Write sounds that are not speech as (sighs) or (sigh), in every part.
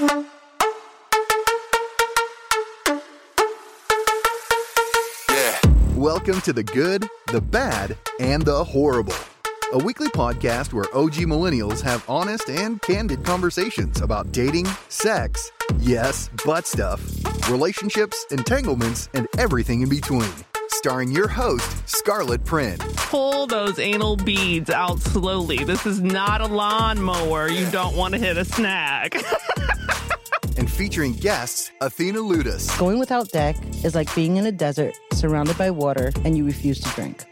Yeah. Welcome to the good, the bad, and the horrible. A weekly podcast where OG millennials have honest and candid conversations about dating, sex, yes, butt stuff, relationships, entanglements, and everything in between. Starring your host, Scarlett Prin. pull those anal beads out slowly. This is not a lawnmower. You don't want to hit a snag. (laughs) and featuring guests Athena Ludus, Going without deck is like being in a desert surrounded by water and you refuse to drink.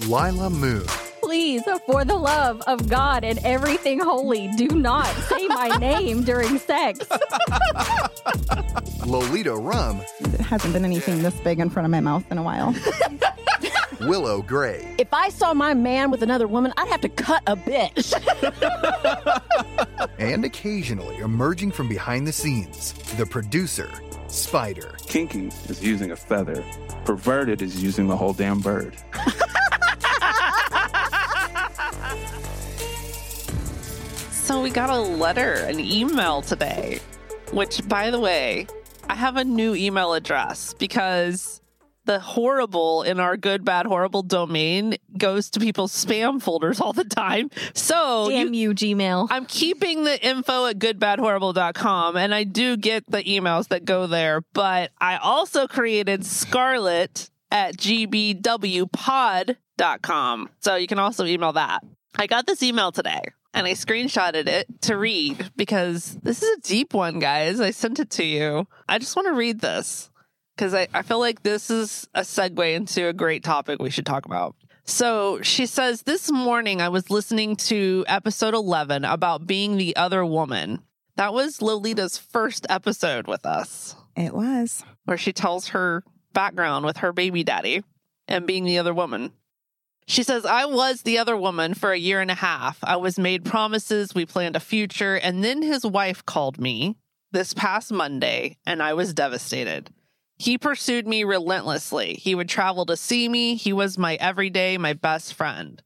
(laughs) Lila Moon, Please, for the love of God and everything holy, do not say my (laughs) name during sex. Lolita Rum, It hasn't been anything this big in front of my mouth in a while. (laughs) Willow Gray, If I saw my man with another woman, I'd have to cut a bitch. (laughs) and occasionally emerging from behind the scenes, the producer, Spider. Kinky is using a feather. Perverted is using the whole damn bird. so we got a letter, an email today, which, by the way, I have a new email address because the horrible in our good, bad, horrible domain goes to people's spam folders all the time. So you- Damn you, Gmail. I'm keeping the info at goodbadhorrible.com and I do get the emails that go there, but I also created Scarlet at gbwpod.com. So you can also email that. I got this email today and I screenshotted it to read because this is a deep one, guys. I sent it to you. I just want to read this because I, I feel like this is a segue into a great topic we should talk about. So she says, This morning I was listening to episode 11 about being the other woman. That was Lolita's first episode with us, it was. where she tells her background with her baby daddy and being the other woman. She says, I was the other woman for a year and a half. I was made promises, we planned a future, and then his wife called me this past Monday, and I was devastated. He pursued me relentlessly. He would travel to see me. He was my everyday, my best friend.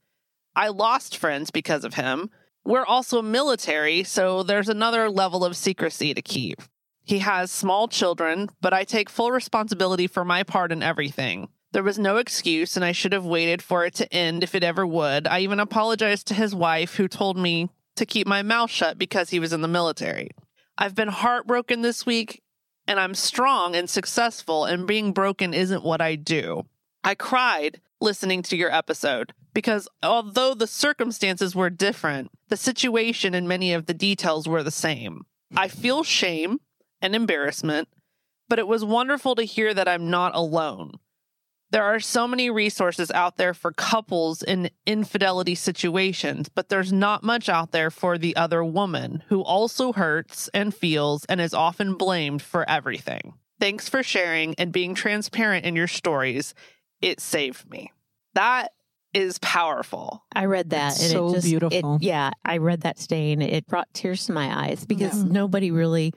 I lost friends because of him. We're also military, so there's another level of secrecy to keep. He has small children, but I take full responsibility for my part in everything. There was no excuse, and I should have waited for it to end if it ever would. I even apologized to his wife, who told me to keep my mouth shut because he was in the military. I've been heartbroken this week, and I'm strong and successful, and being broken isn't what I do. I cried listening to your episode because although the circumstances were different, the situation and many of the details were the same. I feel shame and embarrassment, but it was wonderful to hear that I'm not alone. There are so many resources out there for couples in infidelity situations, but there's not much out there for the other woman who also hurts and feels and is often blamed for everything. Thanks for sharing and being transparent in your stories. It saved me. That is powerful. I read that. It's and so it just, beautiful. It, yeah, I read that today and it brought tears to my eyes because nobody really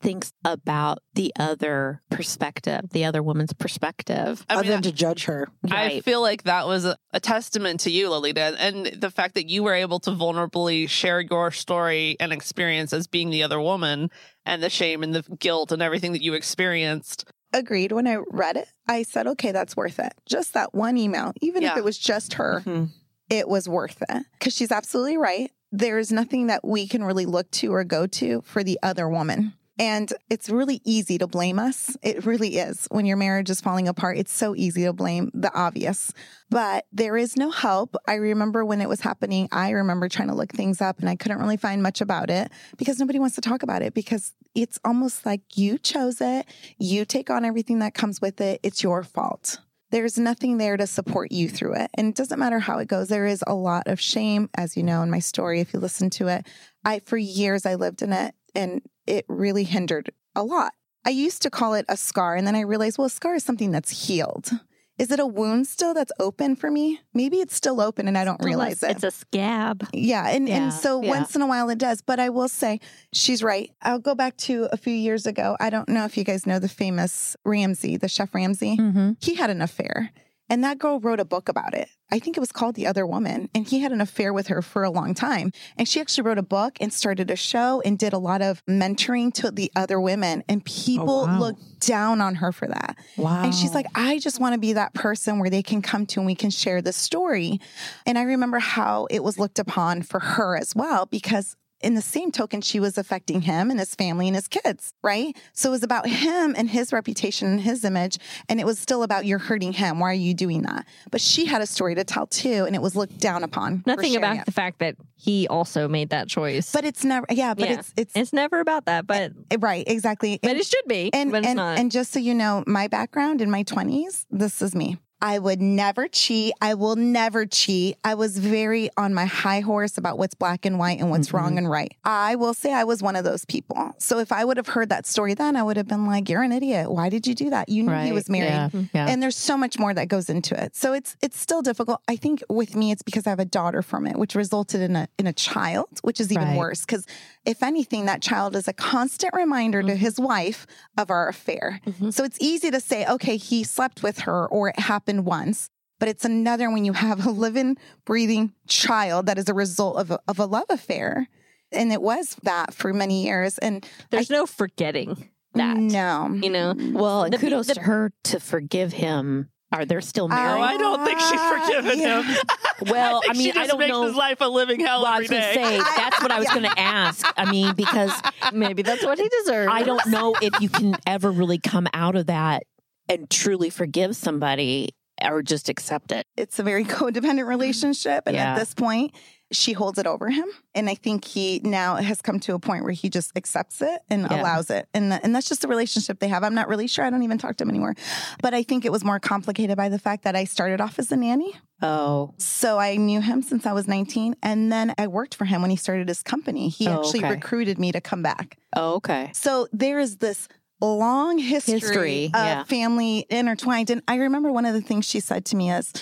thinks about the other perspective, the other woman's perspective. I other mean, than to judge her. I feel like that was a, a testament to you, Lolita, and the fact that you were able to vulnerably share your story and experience as being the other woman and the shame and the guilt and everything that you experienced. Agreed. When I read it, I said, okay, that's worth it. Just that one email, even if it was just her, Mhm. it was worth it. Because she's absolutely right. There's nothing that we can really look to or go to for the other woman. And it's really easy to blame us. It really is. When your marriage is falling apart, it's so easy to blame the obvious. But there is no help. I remember when it was happening, I remember trying to look things up and I couldn't really find much about it because nobody wants to talk about it because it's almost like you chose it. You take on everything that comes with it. It's your fault. There's nothing there to support you through it. And it doesn't matter how it goes. There is a lot of shame, as you know, in my story. If you listen to it, I, for years, I lived in it and it really hindered a lot. I used to call it a scar. And then I realized, well, a scar is something that's healed. Is it a wound still that's open for me? Maybe it's still open and I don't realize it. It's a scab. Yeah, and, Yeah, and so yeah. once in a while it does. But I will say she's right. I'll go back to a few years ago. I don't know if you guys know the famous Ramsay, the chef Ramsay. Mm-hmm. He had an affair. And that girl wrote a book about it. I think it was called The Other Woman. And he had an affair with her for a long time. And she actually wrote a book and started a show and did a lot of mentoring to the other women. And people oh, wow. looked down on her for that. Wow. And she's like, I just want to be that person where they can come to and we can share the story. And I remember how it was looked upon for her as well, because in the same token, she was affecting him and his family and his kids, right? So it was about him and his reputation and his image. And it was still about you're hurting him. Why are you doing that? But she had a story to tell too, and it was looked down upon. Nothing about it. the fact that he also made that choice. But it's never, yeah, but Yeah. it's, it's, it's never about that. But eh, eh, right, exactly. but And- it should be. and but it's and, not. and just so you know, my background in my 20s, this is me. I would never cheat. I will never cheat. I was very on my high horse about what's black and white and what's Mm-hmm. wrong and right. I will say I was one of those people. So if I would have heard that story then, I would have been like, "You're an idiot. Why did you do that? You knew he was married." yeah, yeah. And there's so much more that goes into it. So it's it's still difficult. I think with me, it's because I have a daughter from it, which resulted in a in a child, which is even Right. worse. Because if anything, that child is a constant reminder Mm-hmm. to his wife of our affair. So it's easy to say, okay, he slept with her or it happened once. But it's another when you have a living, breathing child that is a result of a, of a love affair. And it was that for many years. And There's no forgetting that. no, You know, well, The- kudos the- to her to forgive him. Are they still Oh, married? I don't think she's (laughs) forgiven Yeah. him. (laughs) well, I, think mean, she just I don't makes know. his life a living hell well, I every was going to day. say (laughs) that's what I was going to ask. I mean, because maybe that's what he deserves. I don't know if you can ever really come out of that and truly forgive somebody or just accept it. it's a very (laughs) codependent relationship. And Yeah. at this point, she holds it over him. And I think he now has come to a point where he just accepts it and Yeah. allows it. And, and that's just the relationship they have. I'm not really sure. I don't even talk to him anymore. But I think it was more complicated by the fact that I started off as a nanny. Oh, So I knew him since I was 19. And then I worked for him when he started his company. He Oh, actually okay. recruited me to come back. oh okay. So there is this long history, History, of yeah. family intertwined. And I remember one of the things she said to me is,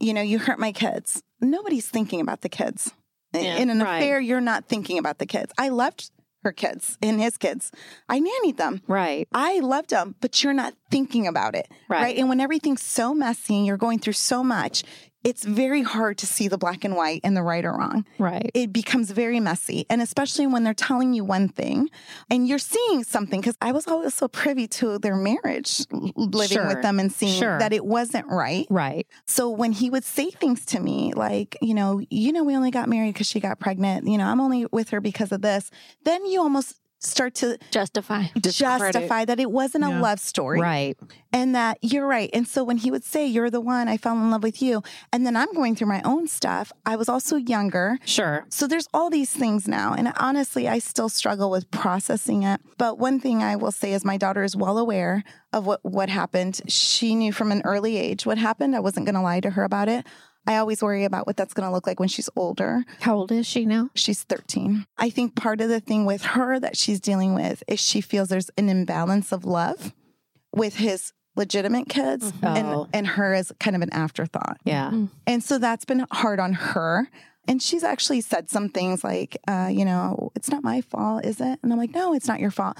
you know, you hurt my kids. Nobody's thinking about the kids. Yeah, In an right. affair, you're not thinking about the kids. I loved her kids and his kids. I nannied them. Right. I loved them, but you're not thinking about it. Right. And when everything's so messy and you're going through so much, it's very hard to see the black and white and the right or wrong Right. it becomes very messy. And especially when they're telling you one thing and you're seeing something, because I was always so privy to their marriage, living Sure. with them and seeing Sure. that it wasn't right. Right. So when he would say things to me like, you know, you know, we only got married because she got pregnant, you know, I'm only with her because of this, then you almost start to justify. justify that it wasn't a love story Right. and that you're right. And so when he would say, You're the one, I fell in love with you, and then I'm going through my own stuff, I was also younger. Sure. So there's all these things now. And honestly, I still struggle with processing it. But one thing I will say is my daughter is well aware of what, what happened. She knew from an early age what happened. I wasn't going to lie to her about it. I always worry about what that's going to look like when she's older. How old is she now? She's 13. I think part of the thing with her that she's dealing with is she feels there's an imbalance of love with his legitimate kids Oh. and, and her as kind of an afterthought. Yeah. And so that's been hard on her. And she's actually said some things like, uh, you know, it's not my fault, is it? And I'm like, no, it's not your fault.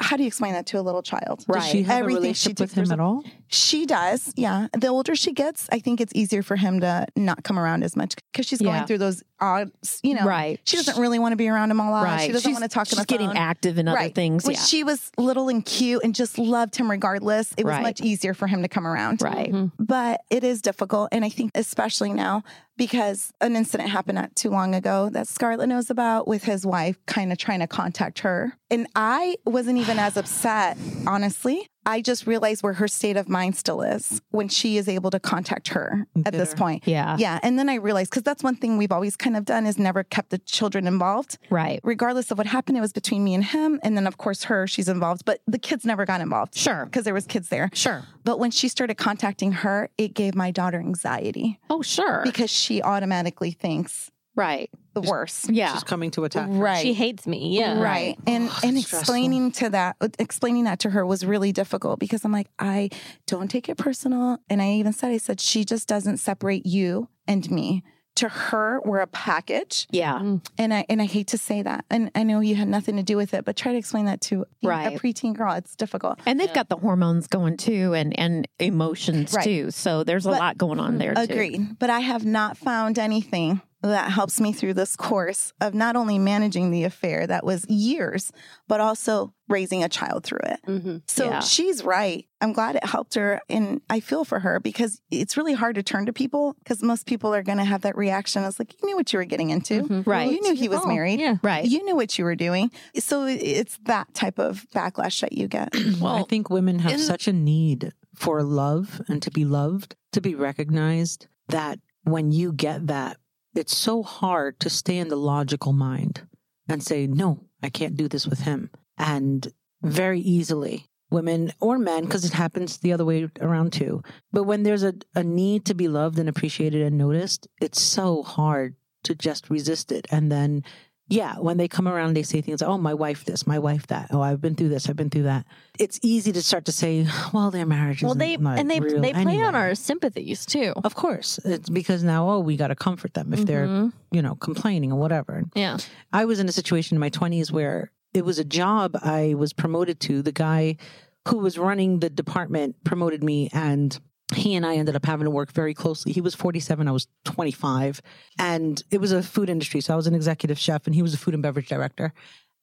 How do you explain that to a little child? Right. Does she have Everything a relationship she with him at all? She does, yeah. The older she gets, I think it's easier for him to not come around as much because she's going through those odd, you know. Right. She doesn't really want to be around him a lot. Right. She doesn't want to talk on She's getting phone. active in other Right. things. When yeah. she was little and cute and just loved him regardless, it was Right. much easier for him to come around. right. But it is difficult. And I think, especially now, because an incident happened not too long ago that Scarlett knows about with his wife kind of trying to contact her. And I wasn't even as upset, honestly. I just realized where her state of mind still is when she is able to contact her at this point. Yeah. Yeah. And then I realized, because that's one thing we've always kind of done is never kept the children involved. Right. Regardless of what happened, it was between me and him. And then, of course, her, she's involved, but the kids never got involved. Sure. Because there was kids there. Sure. But when she started contacting her, it gave my daughter anxiety Oh, sure. because she automatically thinks right. the worst. Yeah. She's coming to attack. her. Right. She hates me. Yeah. Right. And Oh, and that's stressful. explaining to that explaining that to her was really difficult because I'm like, I don't take it personal. And I even said, I said, she just doesn't separate you and me to her we're a package. Yeah. Mm-hmm. And I and I hate to say that. And I know you had nothing to do with it, but try to explain that to Right. a preteen girl. It's difficult. And they've got the hormones going too and, and emotions Right. too. So there's a But- lot going on there too. Agreed. But I have not found anything that helps me through this course of not only managing the affair that was years, but also raising a child through it. Mm-hmm. So Yeah. she's right. I'm glad it helped her. And I feel for her because it's really hard to turn to people because most people are going to have that reaction. It's like, you knew what you were getting into. Mm-hmm. Right. You knew he was Oh, married. Yeah. Right. You knew what you were doing. So it's that type of backlash that you get. (clears throat) Well, I think women have in- such a need for love and to be loved, to be recognized, that when you get that, it's so hard to stay in the logical mind and say, no, I can't do this with him. And very easily, women or men, because it happens the other way around too. But when there's a, a need to be loved and appreciated and noticed, it's so hard to just resist it. And then yeah, when they come around, they say things like, oh, my wife this, my wife that. Oh, I've been through this, I've been through that. It's easy to start to say, (sighs) well, their marriage is Well, they not and they they play on our sympathies too. Of course. It's because now, oh, we got to comfort them if they're, Mhm. you know, complaining or whatever. Yeah. I was in a situation in my 20s where it was a job I was promoted to. The guy who was running the department promoted me, and he and I ended up having to work very closely. He was 47, I was 25, and it was a food industry. So I was an executive chef, and he was a food and beverage director.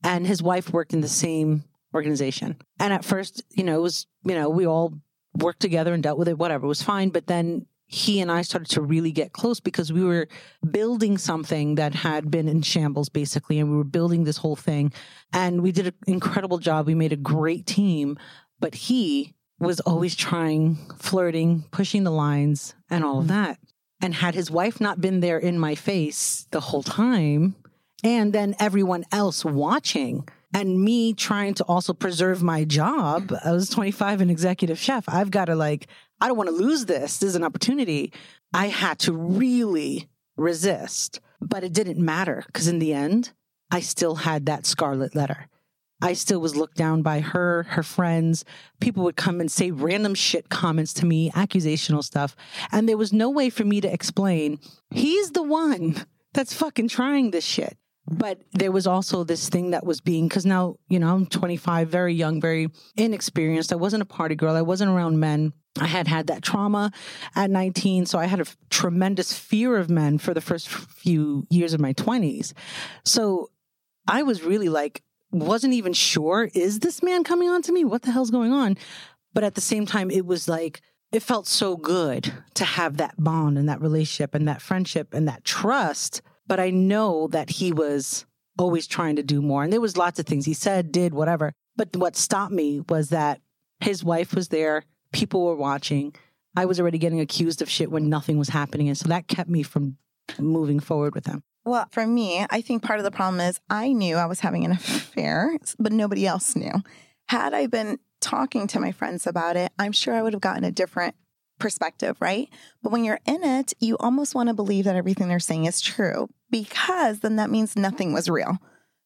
And his wife worked in the same organization. And at first, you know, it was, you know, we all worked together and dealt with it, whatever, it was fine. But then he and I started to really get close because we were building something that had been in shambles basically. And we were building this whole thing. And we did an incredible job. We made a great team. But he was always trying, flirting, pushing the lines, and all of mm-hmm. that. And had his wife not been there in my face the whole time, and then everyone else watching, and me trying to also preserve my job, I was 25 and executive chef. I've got to like, I don't want to lose this. This is an opportunity. I had to really resist, but it didn't matter because in the end, I still had that scarlet letter. I still was looked down by her, her friends. People would come and say random shit comments to me, accusational stuff. And there was no way for me to explain, he's the one that's fucking trying this shit. But there was also this thing that was being, because now, you know, I'm 25, very young, very inexperienced. I wasn't a party girl. I wasn't around men. I had had that trauma at 19. So I had a f- tremendous fear of men for the first few years of my 20s. So I was really like, wasn't even sure, is this man coming on to me? What the hell's going on? But at the same time, it was like, it felt so good to have that bond and that relationship and that friendship and that trust. But I know that he was always trying to do more. And there was lots of things he said, did, whatever. But what stopped me was that his wife was there, people were watching. I was already getting accused of shit when nothing was happening. And so that kept me from moving forward with him. Well, for me, I think part of the problem is I knew I was having an (laughs) affair, but nobody else knew. Had I been talking to my friends about it, I'm sure I would have gotten a different perspective, right? But when you're in it, you almost want to believe that everything they're saying is true because then that means nothing was real.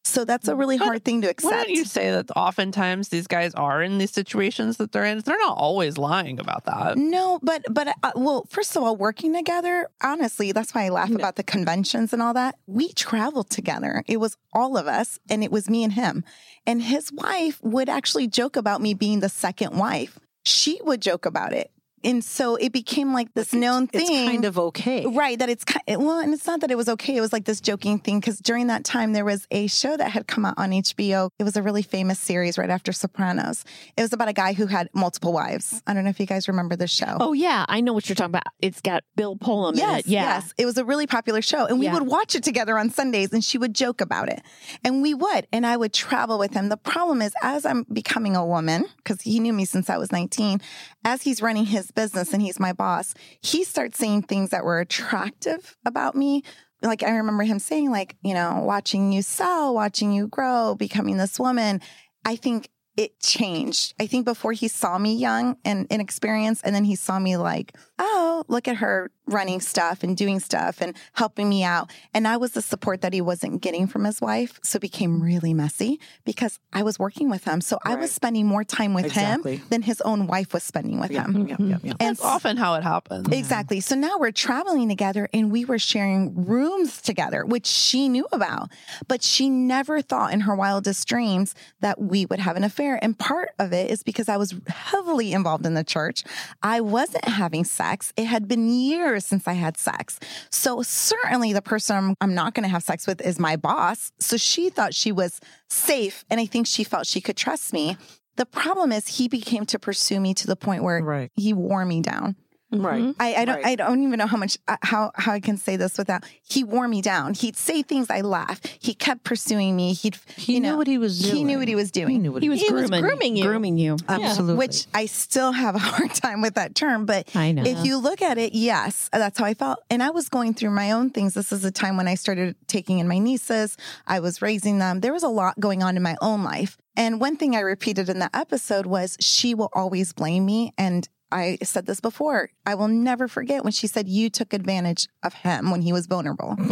So that's a really But hard thing to accept. Wouldn't you say that oftentimes these guys are in these situations that they're in? They're not always lying about that. No, but but uh, well, first of all, working together, honestly, that's why I laugh about the conventions and all that. We traveled together. It was all of us, and it was me and him. And his wife would actually joke about me being the second wife. She would joke about it, and so it became like this known thing. It's kind of okay. Right, that it's kind well, and it's not that it was okay. It was like this joking thing because during that time there was a show that had come out on HBO. It was a really famous series right after Sopranos. It was about a guy who had multiple wives. I don't know if you guys remember this show. Oh yeah, I know what you're talking about. It's got Bill Pullman in Yes, it. Yeah. yes. It was a really popular show. And we Yeah. would watch it together on Sundays and she would joke about it. And we would. And I would travel with him. The problem is, as I'm becoming a woman, because he knew me since I was 19, as he's running his business and he's my boss, he starts saying things that were attractive about me. Like I remember him saying, like, you know, watching you sell, watching you grow, becoming this woman. I think it changed. I think before he saw me young and inexperienced, and then he saw me like, oh, look at her running stuff and doing stuff and helping me out. And I was the support that he wasn't getting from his wife. So it became really messy because I was working with him. So I was spending more time with Exactly. him than his own wife was spending with him. Yep, yep, yep. And That's often how it happens. Exactly. So now we're traveling together and we were sharing rooms together, which she knew about, but she never thought in her wildest dreams that we would have an affair. And part of it is because I was heavily involved in the church. I wasn't having sex. It had been years since I had sex. So certainly the person I'm, I'm not going to have sex with is my boss. So she thought she was safe. And I think she felt she could trust me. The problem is he became to pursue me to the point where Right. he wore me down. Right. I, I don't Right. I don't even know how much uh, how how I can say this without he wore me down. He'd say things I laugh. He kept pursuing me. He'd He you knew what he was doing. He knew what he was doing. He knew what He was He was grooming, grooming you. grooming you. Absolutely. Which I still have a hard time with that term, but I know. if you look at it, yes, that's how I felt. And I was going through my own things. This is a time when I started taking in my nieces. I was raising them. There was a lot going on in my own life. And one thing I repeated in that episode was she will always blame me. And I said this before. I will never forget when she said you took advantage of him when he was vulnerable. (laughs)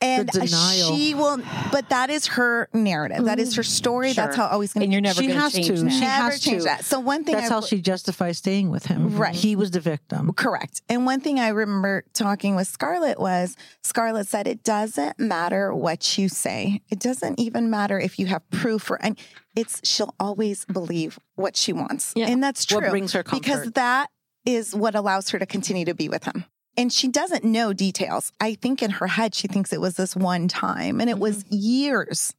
And The denial. she will, but that is her narrative. That is her mm, story. That's how always going to. And you're never she going has to to. change that. She never has change to. that. So one thing That's I, how she justifies staying with him. Right. He was the victim. Correct. And one thing I remember talking with Scarlett was Scarlett said, it doesn't matter what you say. It doesn't even matter if you have proof or, and it's, she'll always believe what she wants. Yeah. And that's true. What brings her comfort. Because that is what allows her to continue to be with him. And she doesn't know details. I think in her head, she thinks it was this one time and it was mm-hmm. years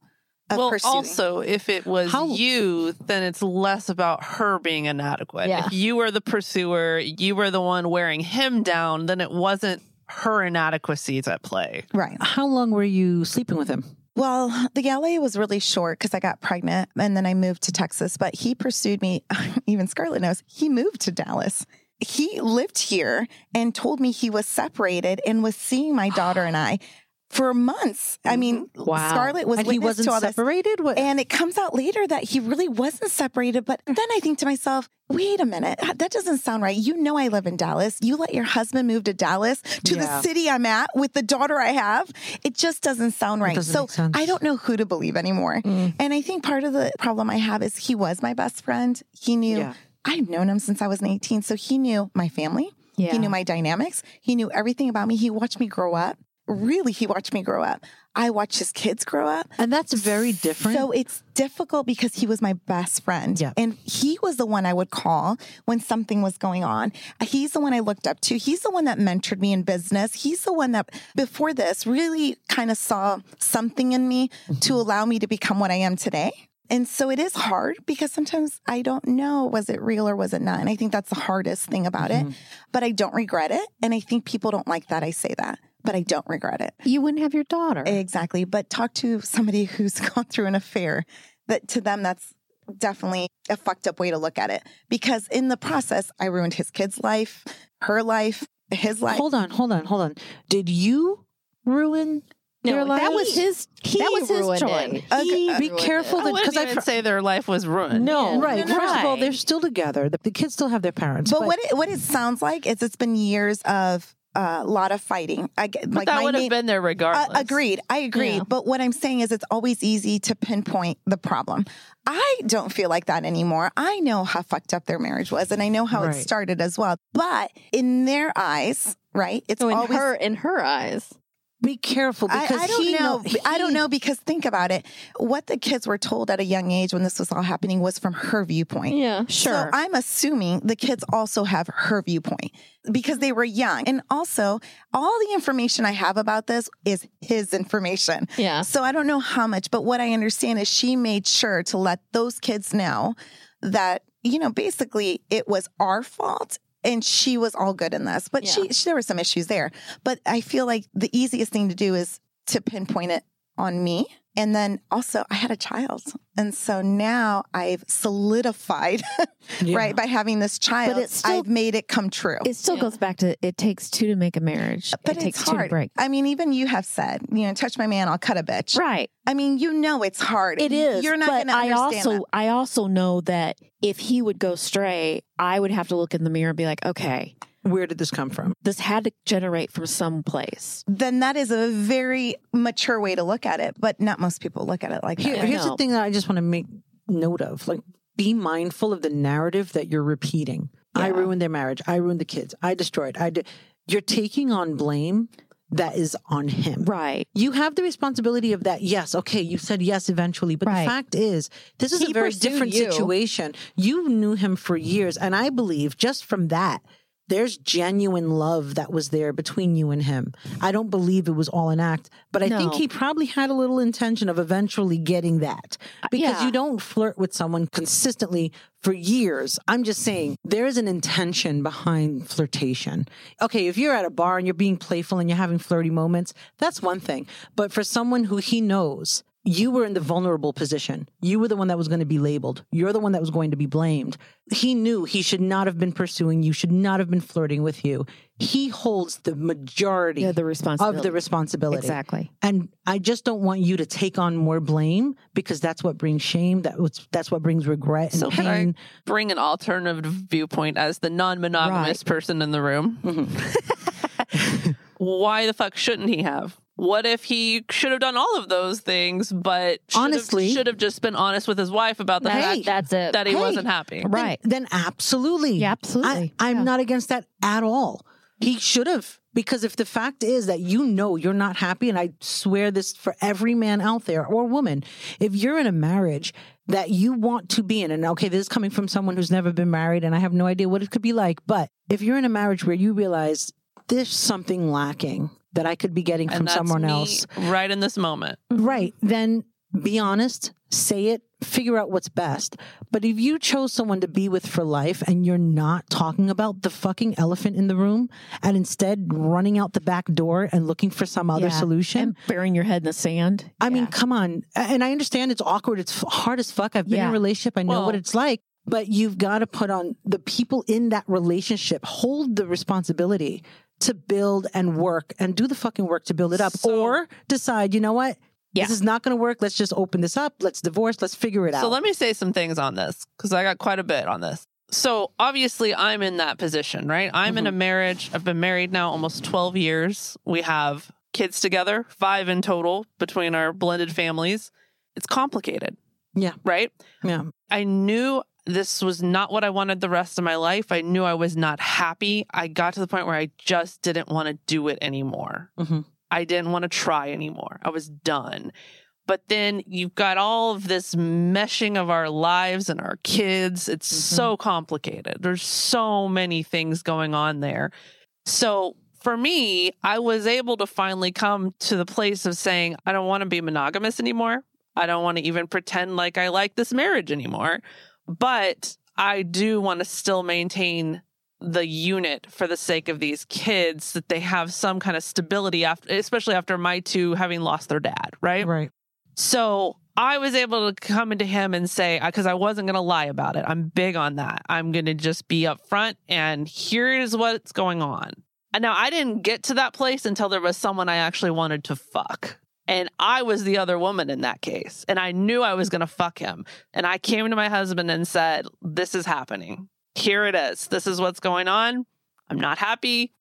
well, pursuing. also, if it was How- you, then it's less about her being inadequate. Yeah. If you were the pursuer, you were the one wearing him down, then it wasn't her inadequacies at play. right. How long were you sleeping with him? Well, the LA was really short because I got pregnant and then I moved to Texas. But he pursued me. (laughs) Even Scarlett knows he moved to Dallas. He lived here and told me he was separated and was seeing my daughter and I for months. I mean, Wow. Scarlett was and he wasn't to all this. separated. What? And it comes out later that he really wasn't separated. But then I think to myself, wait a minute, that doesn't sound right. You know, I live in Dallas. You let your husband move to Dallas, to the city I'm at with the daughter I have. It just doesn't sound right. doesn't so. I don't know who to believe anymore. Mm. And I think part of the problem I have is he was my best friend. He knew. Yeah. I've known him since I was 18. So he knew my family. Yeah. He knew my dynamics. He knew everything about me. He watched me grow up. Really, he watched me grow up. I watched his kids grow up. and that's very different. So it's difficult because he was my best friend. Yeah. And he was the one I would call when something was going on. He's the one I looked up to. He's the one that mentored me in business. He's the one that, before this, really kind of saw something in me mm-hmm. to allow me to become what I am today. And so it is hard because sometimes I don't know was it real or was it not? And I think that's the hardest thing about it. Mm-hmm. But I don't regret it. And I think people don't like that I say that, but I don't regret it. you wouldn't have your daughter. Exactly. But talk to somebody who's (laughs) gone through an affair that to them, that's definitely a fucked up way to look at it. Because in the process, I ruined his kid's life, her life, his life. hold on, hold on, hold on. Did you ruin their life? that was his. that was his ruined choice. it. He Be careful it. I that wouldn't because say their life was ruined. no Yeah. right. No, no, First of all, they're still together. The, the kids still have their parents. But what it, what it sounds like is it's been years of a lot of fighting. I get But like that my would have been there Uh, regardless. agreed. I agree. Yeah. But what I'm saying is it's always easy to pinpoint the problem. I don't feel like that anymore. I know how fucked up their marriage was and I know how Right. it started as well. But in their eyes, right? It's So in always her in her eyes, be careful because I don't he know. I don't know because think about it. What the kids were told at a young age when this was all happening was from her viewpoint. yeah, sure. So I'm assuming the kids also have her viewpoint because they were young. And also, all the information I have about this is his information. yeah. So I don't know how much, but what I understand is she made sure to let those kids know that, you know, basically it was our fault and she was all good in this. But she, she there were some issues there. But I feel like the easiest thing to do is to pinpoint it on me And then also, I had a child. And so now I've solidified, (laughs) Yeah. right, by having this child, it's still- I've made it come true. It still goes back to it takes two to make a marriage. but it takes it's two to break. I mean, even you have said, you know, touch my man, I'll cut a bitch. Right. I mean, you know it's hard. It is. You're not but going to I also that. I also know that if he would go stray, I would have to look in the mirror and be like, okay, Where did this come from? this had to generate from some place. Then that is a very mature way to look at it, but not most people look at it like Here, that. here's the thing that I just want to make note of. Like, be mindful of the narrative that you're repeating. I ruined their marriage. I ruined the kids. I destroyed. I did. You're taking on blame that is on him. Right. You have the responsibility of that. Yes, okay, you said yes eventually, but Right. the fact is, this is He a very different you. situation. You knew him for years, and I believe just from that, there's genuine love that was there between you and him. I don't believe it was all an act, but I think he probably had a little intention of eventually getting that uh, because yeah. you don't flirt with someone consistently for years. I'm just saying there is an intention behind flirtation. Okay, if you're at a bar and you're being playful and you're having flirty moments, that's one thing. But for someone who he knows, you were in the vulnerable position. You were the one that was going to be labeled. You're the one that was going to be blamed. He knew he should not have been pursuing you, should not have been flirting with you. He holds the majority Yeah, the responsibility. of the responsibility. Exactly. And I just don't want you to take on more blame because that's what brings shame. That was that's what brings regret and So can pain. I bring an alternative viewpoint as the non-monogamous Right. person in the room? Mm-hmm. (laughs) Why the fuck shouldn't he have? What if he should have done all of those things, but should Honestly- have, should have just been honest with his wife about the Hey. fact That's it. that he Hey. wasn't happy? Right. Then absolutely. Yeah, absolutely. I, I'm Yeah. not against that at all. He should have. Because if the fact is that you know you're not happy, and I swear this for every man out there or woman, if you're in a marriage that you want to be in, and okay, this is coming from someone who's never been married, and I have no idea what it could be like, but if you're in a marriage where you realize there's something lacking that I could be getting from And that's someone me else, right in this moment. Right. Then be honest, say it, figure out what's best. But if you chose someone to be with for life and you're not talking about the fucking elephant in the room and instead running out the back door and looking for some other Yeah. solution, And burying your head in the sand. I mean, come on. And I understand it's awkward. It's hard as fuck. I've been in a relationship. I know Well- what it's like. But you've got to put on the people in that relationship, hold the responsibility to build and work and do the fucking work to build it up. So- or decide, you know what? Yeah. This is not going to work. Let's just open this up. Let's divorce. Let's figure it out. So let me say some things on this because I got quite a bit on this. So obviously, I'm in that position, right? I'm in a mm-hmm. marriage. I've been married now almost 12 years. We have kids together, five in total between our blended families. It's complicated. Yeah. Right? yeah. I knew this was not what I wanted the rest of my life. I knew I was not happy. I got to the point where I just didn't want to do it anymore. Mhm. I didn't want to try anymore. I was done. But then you've got all of this meshing of our lives and our kids. It's so complicated. There's so many things going on there. So for me, I was able to finally come to the place of saying, I don't want to be monogamous anymore. I don't want to even pretend like I like this marriage anymore. But I do want to still maintain the unit for the sake of these kids that they have some kind of stability after especially after my two having lost their dad, right? Right. So I was able to come into him and say, because I wasn't going to lie about it. I'm big on that. I'm going to just be upfront and here is what's going on. And now I didn't get to that place until there was someone I actually wanted to fuck. And I was the other woman in that case. And I knew I was going to fuck him. And I came to my husband and said, This is happening. Here it is. This is what's going on. I'm not happy.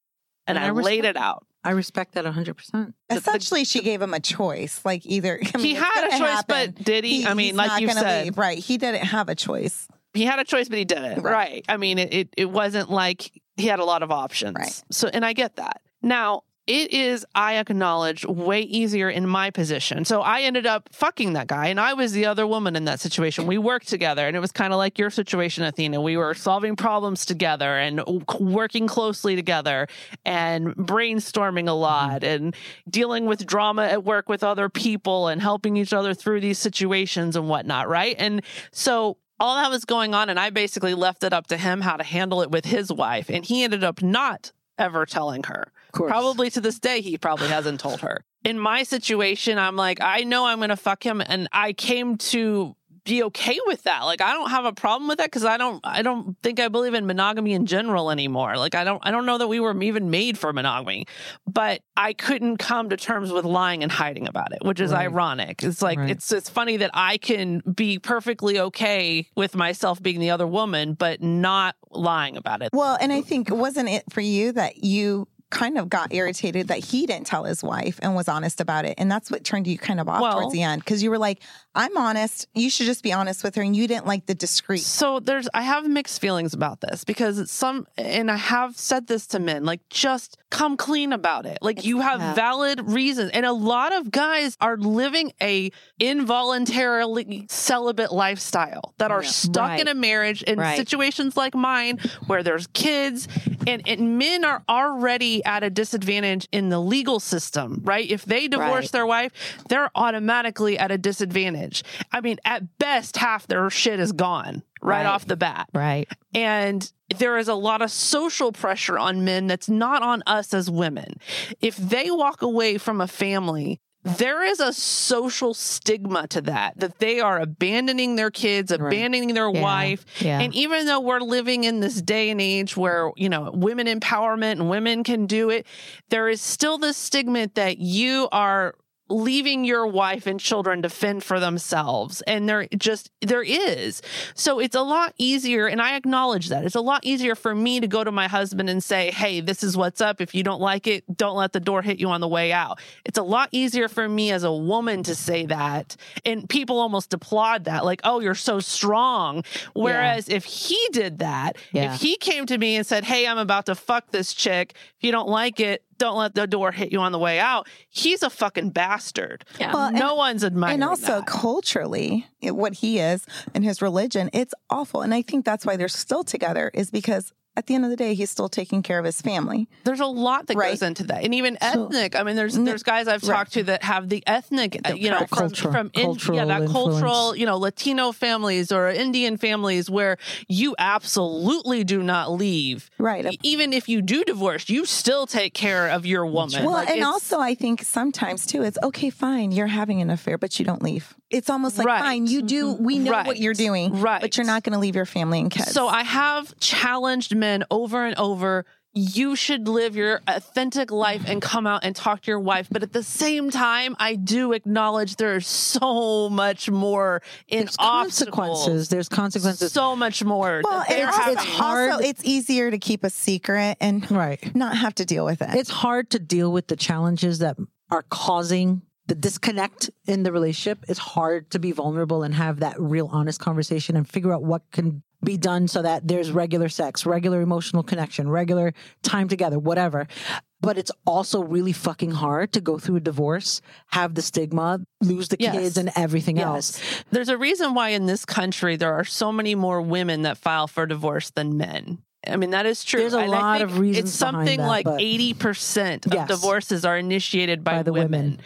And, And I, I laid it out. I respect that 100%. Essentially, she gave him a choice. Like either I mean, he had a choice, happen. but did he? I mean, like you said, leave. right? He didn't have a choice. he had a choice, but he didn't. Right. Right. I mean, it, it, it wasn't like he had a lot of options. Right. So, and I get that. Now, it is, I acknowledge, way easier in my position. So I ended up fucking that guy, and I was the other woman in that situation. We worked together, and it was kind of like your situation, Athena. We were solving problems together and working closely together and brainstorming a lot mm-hmm. and dealing with drama at work with other people and helping each other through these situations and whatnot, right? And so all that was going on, and I basically left it up to him how to handle it with his wife, and he ended up not ever telling her. Of course. Probably to this day, he probably hasn't told her. in my situation, I'm like, I know I'm going to fuck him. And I came to be okay with that. Like, I don't have a problem with that because I don't, I don't think I believe in monogamy in general anymore. Like, I don't, I don't know that we were even made for monogamy, but I couldn't come to terms with lying and hiding about it, which is Right. ironic. It's like, Right. it's, it's funny that I can be perfectly okay with myself being the other woman, but not lying about it. Well, and I think wasn't it for you that you kind of got irritated that he didn't tell his wife and was honest about it, and that's what turned you kind of off Well- towards the end because you were like, "I'm honest. You should just be honest with her," and you didn't like the discreet. So there's I have mixed feelings about this because it's some and I have said this to men like just come clean about it. Like you have valid reasons and a lot of guys are living a involuntarily celibate lifestyle that are Yeah. stuck Right. in a marriage in Right. situations like mine where there's kids and, and men are already at a disadvantage in the legal system, right? If they divorce Right. their wife, they're automatically at a disadvantage. I mean, at best, half their shit is gone right, Right. off the bat. Right. And there is a lot of social pressure on men that's not on us as women. If they walk away from a family, there is a social stigma to that, that they are abandoning their kids, abandoning their Yeah. wife. Yeah. And even though we're living in this day and age where, you know, women empowerment and women can do it, there is still this stigma that you are leaving your wife and children to fend for themselves. And there just there is. So it's a lot easier and i acknowledge that. It's a lot easier for me to go to my husband and say hey this is what's up. If you don't like it don't let the door hit you on the way out. It's a lot easier for me as a woman to say that and people almost applaud that like oh you're so strong. Whereas if he did that Yeah. if he came to me and said hey i'm about to fuck this chick. If you don't like it don't let the door hit you on the way out. He's a fucking bastard. Yeah. Well, no one's admiring and also that. culturally what he is and his religion it's awful and i think that's why they're still together is because at the end of the day he's still taking care of his family There's a lot that Right. goes into that, and even So- ethnic. I mean, there's there's guys I've right. talked to that have the ethnic, The you know, from, culture- from in, yeah, that cultural, you know, Latino families or Indian families where you absolutely do not leave. right Even if you do divorce, you still take care of your woman. well Like, and also i think sometimes too it's okay fine you're having an affair but you don't leave it's almost like Right. fine you do mm-hmm. we know what you're doing Right. but you're not going to leave your family and kids So I have challenged men over and over. You should live your authentic life and come out and talk to your wife. But at the same time, I do acknowledge there's so much more in There's consequences. There's consequences. So much more. well that and they're also, having. it's hard- also it's easier to keep a secret and right. not have to deal with it It's hard to deal with the challenges that are causing the disconnect in the relationship. It's hard to be vulnerable and have that real honest conversation and figure out what can be done so that there's regular sex, regular emotional connection, regular time together, whatever. But it's also really fucking hard to go through a divorce, have the stigma, lose the Yes. kids and everything Yes. else. There's a reason why in this country there are so many more women that file for divorce than men. I mean, that is true. There's a And lot of reasons It's something that, like 80% of Yes. divorces are initiated by, By the women. women.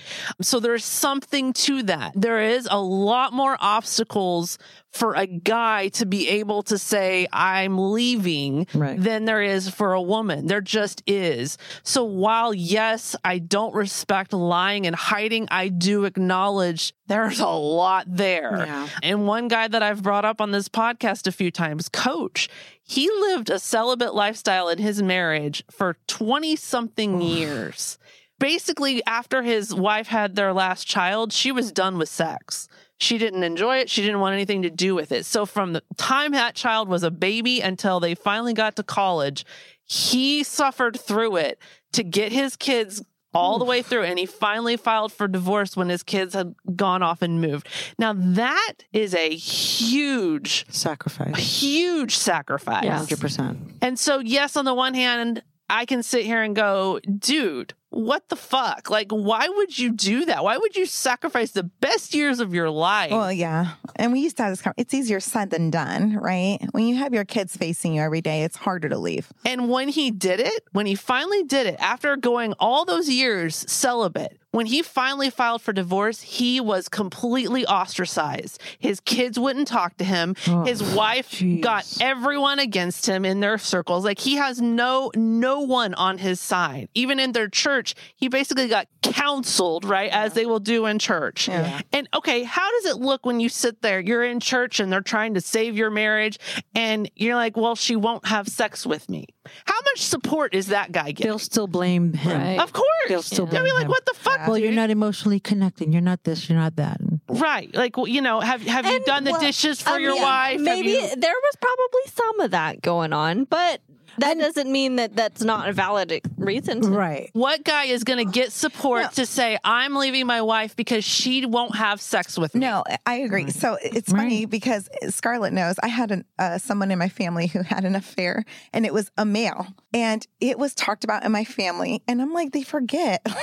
So there's something to that. There is a lot more obstacles for a guy to be able to say, I'm leaving Right. than there is for a woman. There just is. So while, yes, I don't respect lying and hiding, I do acknowledge there's a lot there. Yeah. And one guy that I've brought up on this podcast a few times, Coach, he lived a celibate lifestyle in his marriage for 20 something years. Basically, after his wife had their last child, she was done with sex. She didn't enjoy it. She didn't want anything to do with it. So, from the time that child was a baby until they finally got to college, he suffered through it to get his kids all the way through. And he finally filed for divorce when his kids had gone off and moved. Now, that is a huge, Sacrifice. A huge sacrifice. Yeah. 100%. And so, yes, on the one hand, I can sit here and go, dude, what the fuck? Like, why would you do that? Why would you sacrifice the best years of your life? Well, yeah. And we used to have this, con- it's easier said than done, right? When you have your kids facing you every day, it's harder to leave. and when he did it, when he finally did it, after going all those years celibate, When he finally filed for divorce, he was completely ostracized. His kids wouldn't talk to him. Oh, His wife jeez. got everyone against him in their circles. Like he has no no one on his side. Even in their church, he basically got counseled, right, as they will do in church. Yeah. And okay, how does it look when you sit there? You're in church and they're trying to save your marriage, and you're like, "Well, she won't have sex with me." How much support is that guy getting? They'll still blame him. Right. Of course, They'll still They'll be like, him. "What the fuck?" Well, you're not emotionally connected. You're not this. You're not that. Right. Like, well, you know, have have you done the well, dishes for I your mean, wife? Maybe you- there was probably some of that going on, but that doesn't mean that that's not a valid reason. To, right. What guy is going to get support No. to say, I'm leaving my wife because she won't have sex with me? No, I agree. So it's funny because Scarlett knows I had an, uh, someone in my family who had an affair, and it was a male, and it was talked about in my family, and I'm like, they forget. (laughs) (laughs)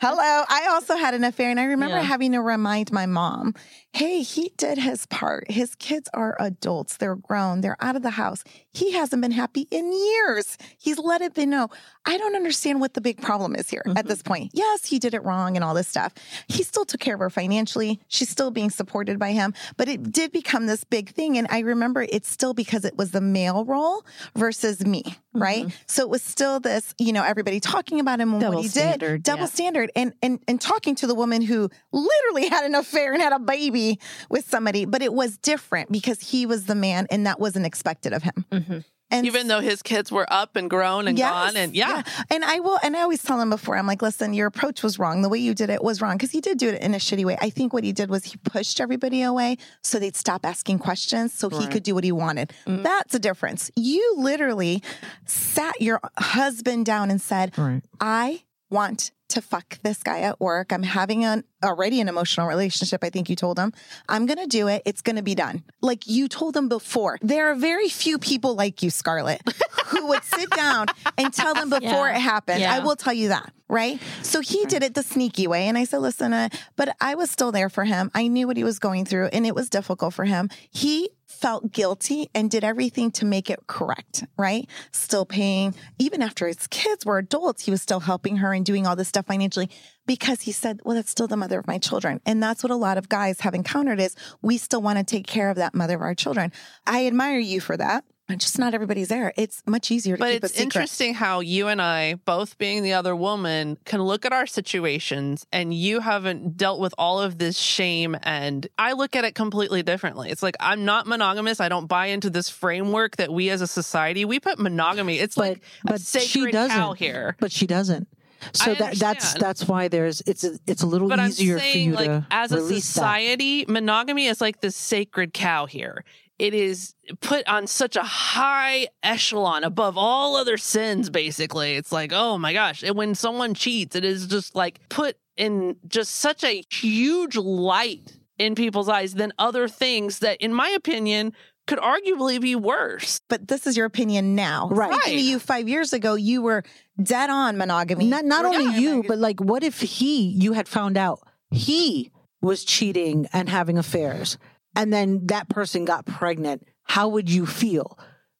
Hello, I also had an affair, and I remember Yeah. having to remind my mom, "Hey, he did his part. His kids are adults. They're grown. They're out of the house. He hasn't been happy in years. He's let it be known. I don't understand what the big problem is here at this mm-hmm. point. Yes, he did it wrong and all this stuff. He still took care of her financially. She's still being supported by him, but it did become this big thing. And I remember it's still because it was the male role versus me, right? Mm-hmm. So it was still this, you know, everybody talking about him and Double what he standard, did, double yeah. standard, and and and talking to the woman who literally had an affair and had a baby with somebody, but it was different because he was the man, and that wasn't expected of him. Mm-hmm. And Even though his kids were up and grown and Yes, gone. And yeah. And I will, and I always tell him before, I'm like, listen, your approach was wrong. The way you did it was wrong because he did do it in a shitty way. I think what he did was he pushed everybody away so they'd stop asking questions so he could do what he wanted. Mm-hmm. That's a difference. You literally sat your husband down and said, Right. I want to fuck this guy at work. I'm having an already an emotional relationship. I think you told him. I'm going to do it. It's going to be done. Like you told him before. There are very few people like you, Scarlett, who would sit down and tell them (laughs) before Yeah. it happened. Yeah. I will tell you that. Right. So he did it the sneaky way. And I said, listen, uh, but I was still there for him. I knew what he was going through and it was difficult for him. He felt guilty and did everything to make it correct, right? Still paying, even after his kids were adults, he was still helping her and doing all this stuff financially because he said, well, that's still the mother of my children. And that's what a lot of guys have encountered is we still want to take care of that mother of our children. I admire you for that. And just not everybody's there. It's much easier to But keep it's interesting how you and I, both being the other woman, can look at our situations and you haven't dealt with all of this shame. And I look at it completely differently. It's like, I'm not monogamous. I don't buy into this framework that we as a society, we put monogamy. It's But like a but she doesn't. cow here. But she doesn't. So that that's that's why there's it's a, it's a little But easier for you like, to as a release that. society, monogamy is like the sacred cow here. It is put on such a high echelon above all other sins, basically. It's like, oh my gosh. And when someone cheats, it is just like put in just such a huge light in people's eyes than other things that, in my opinion, could arguably be worse. but this is your opinion now. Right. Speaking to you five years ago, you were dead on monogamy. Not not We're only not you, but like what if he you had found out he was cheating and having affairs and then that person got pregnant, how would you feel?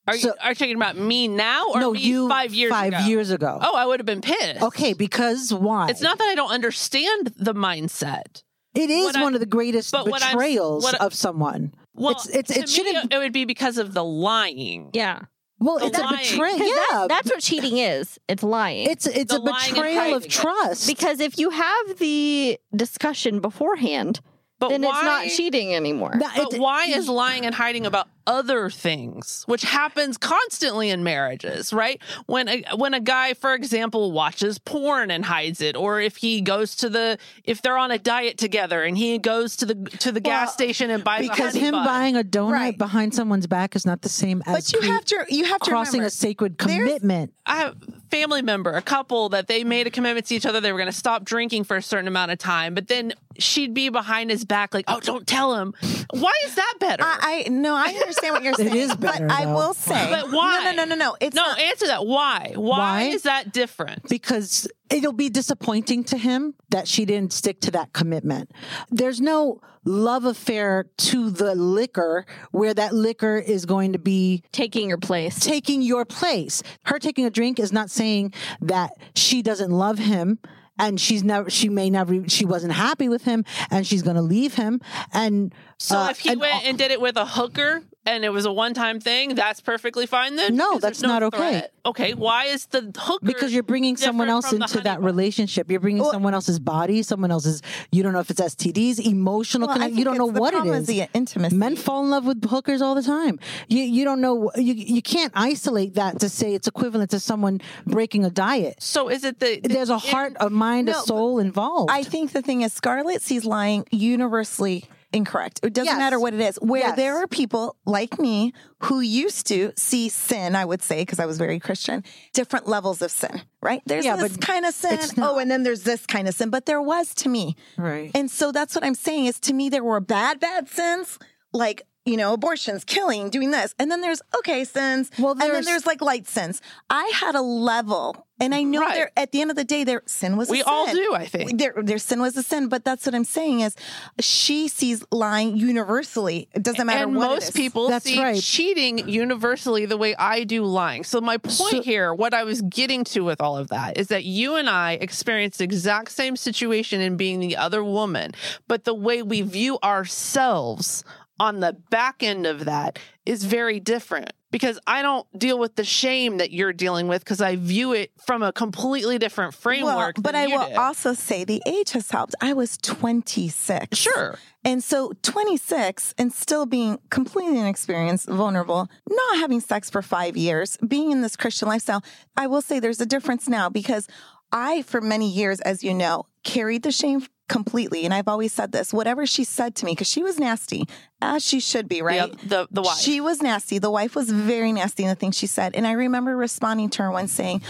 Are, you, So- are you talking about me now or no, me you five years five ago? years ago. Oh, I would have been pissed. Okay, because why? It's not that I don't understand the mindset. It is what I- one of the greatest but what betrayals what- of someone. Well, it's it's it shouldn't. it would be because of the lying. Yeah. well, the it's a betrayal. Yeah, that- that's what cheating is. It's lying. it's it's the a betrayal of hiding it. trust. because if you have the discussion beforehand, But then why, it's not cheating anymore. That- But it- why is lying and hiding about other things, which happens constantly in marriages, right? When a, when a guy, for example, watches porn and hides it, or if he goes to the if they're on a diet together and he goes to the to the gas station and buys a because honey him bun. buying a donut Right. behind someone's back is not the same as but you cre- have to you have to crossing remember, a sacred commitment. I have a family member, a couple that they made a commitment to each other. They were going to stop drinking for a certain amount of time, but then she'd be behind his back, like, "Oh, don't tell him." Why is that better? I, I no, I understand what you're (laughs) saying. is better, but I will say, But why? No, no, no, no, no. It's no, not. answer that. Why? Why? Why? is that different? because it'll be disappointing to him that she didn't stick to that commitment. There's no love affair to the liquor where that liquor is going to be Taking your place. taking your place. Her taking a drink is not saying that she doesn't love him and she's never she may never she wasn't happy with him and she's going to leave him and So uh, if he and- went and did it with a hooker and it was a one time thing, that's perfectly fine then? No, that's there's not okay. threat. Okay, why is the hooker because you're bringing someone else into that honeypot? relationship. You're bringing someone else's body, someone else's. You don't know if it's STDs, emotional. Well, connect, you don't know what it is. the intimacy. Men fall in love with hookers all the time. You you don't know. You you can't isolate that to say it's equivalent to someone breaking a diet. So is it the There's a heart, a mind, a soul involved. I think the thing is, Scarlett sees lying universally incorrect. It doesn't Yes. matter what it is. Where Yes. there are people like me who used to see sin, I would say, because I was very Christian, different levels of sin, right? There's Yeah, this kind of sin. Oh, and then there's this kind of sin. But there was to me. right. And so that's what I'm saying is to me, there were bad, bad sins, like, you know, abortions, killing, doing this. And then there's okay sins. Well, and then there's- there's like light sins. I had a level. And I know Right. there at the end of the day, their sin was we a sin. all do, I think. Their, their sin was a sin, but that's what I'm saying is she sees lying universally. It doesn't matter and what most is. people That's see right. cheating universally the way I do lying. So my point So- here, what I was getting to with all of that, is that you and I experienced the exact same situation in being the other woman, but the way we view ourselves on the back end of that is very different. Because I don't deal with the shame that you're dealing with because I view it from a completely different Well, framework. but than I will did. also say the age has helped. I was 26. Sure. And so 26 and still being completely inexperienced, vulnerable, not having sex for five years, being in this Christian lifestyle, I will say there's a difference now because I, for many years, as you know, carried the shame completely. And I've always said this whatever she said to me, because she was nasty, as she should be, right? Yeah, the, the wife. She was nasty. The wife was very nasty in the things she said. And I remember responding to her once saying,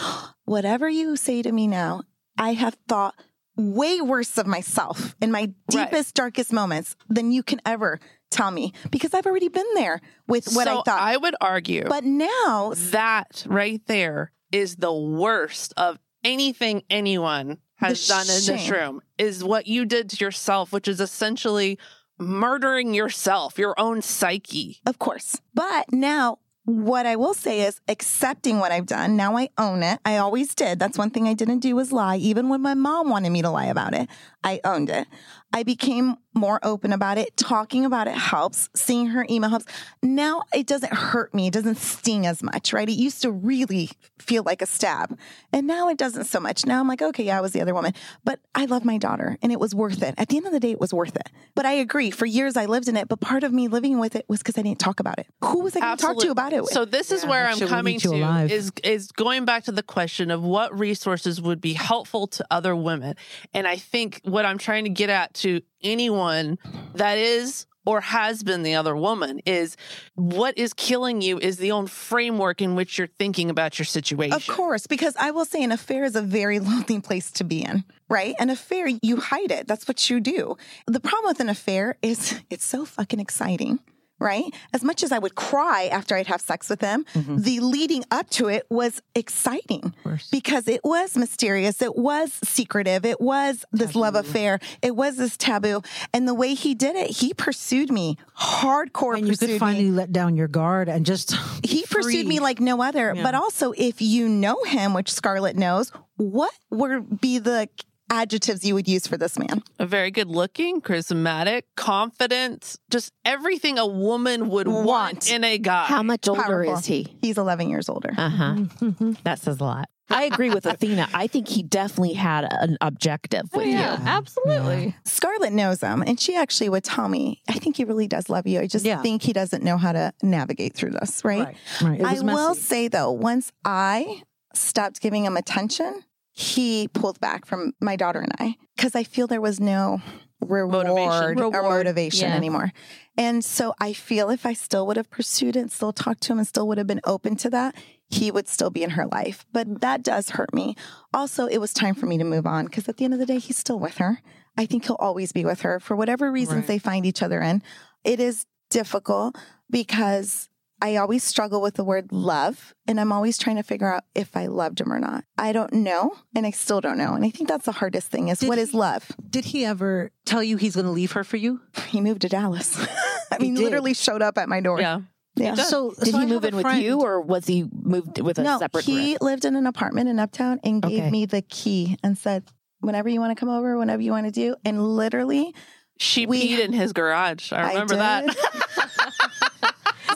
Whatever you say to me now, I have thought way worse of myself in my Right. deepest, darkest moments than you can ever tell me because I've already been there with what so I thought. I would argue but now, that right there is the worst of anything anyone has The done in this room is what you did to yourself, which is essentially murdering yourself, your own psyche. of course, but now, what I will say is accepting what I've done. Now I own it. I always did. That's one thing I didn't do was lie. Even when my mom wanted me to lie about it, I owned it. I became more open about it. Talking about it helps. Seeing her email helps. Now it doesn't hurt me. It doesn't sting as much, right? It used to really feel like a stab. And now it doesn't so much. Now I'm like, okay, yeah, I was the other woman. But I love my daughter and it was worth it. At the end of the day, it was worth it. But I agree. For years I lived in it, but part of me living with it was because I didn't talk about it. Who was I going to talk to about it with? So this is Yeah, where I'm coming to alive. is is going back to the question of what resources would be helpful to other women. And I think what I'm trying to get at to anyone that is or has been the other woman is what is killing you is the own framework in which you're thinking about your situation. Of course, because I will say an affair is a very (laughs) lonely place to be in, right? An affair, you hide it. That's what you do. The problem with an affair is (laughs) it's so fucking exciting. Right? As much as I would cry after I'd have sex with him, mm-hmm. the leading up to it was exciting because it was mysterious. It was secretive. It was this love affair. It was this taboo. And the way he did it, he pursued me hardcore. and you could me finally let down your guard and just (laughs) he pursued me like no other. Yeah. But also, if you know him, which Scarlett knows, what would be the adjectives you would use for this man? A very good looking, charismatic, confident, just everything a woman would want, Want. in a guy. How much older Powerful. is he? He's 11 years older. Uh huh. (laughs) that says a lot. I agree with Athena. I think he definitely had an objective with yeah, you. absolutely. Scarlett knows him, and she actually would tell me, I think he really does love you. I just Yeah. think he doesn't know how to navigate through this, right? right, right. I was will say though, once I stopped giving him attention, he pulled back from my daughter and I because I feel there was no reward, Motivation. or motivation yeah. anymore. And so I feel if I still would have pursued it and still talked to him and still would have been open to that, he would still be in her life. But that does hurt me. Also, it was time for me to move on because at the end of the day, he's still with her. I think he'll always be with her for whatever reasons Right. they find each other in. It is difficult because I always struggle with the word love, and I'm always trying to figure out if I loved him or not. I don't know, and I still don't know. And I think that's the hardest thing is Did what he- is love? Did he ever tell you he's going to leave her for you? He moved to Dallas. (laughs) I mean, did. literally showed up at my door. Yeah. Yeah. So Did so I he move in with you, or was he moved with a no, separate? he group? lived in an apartment in Uptown and gave Okay. me the key and said, whenever you want to come over, whenever you want to do. And literally, She We- peed in his garage. I remember that. (laughs)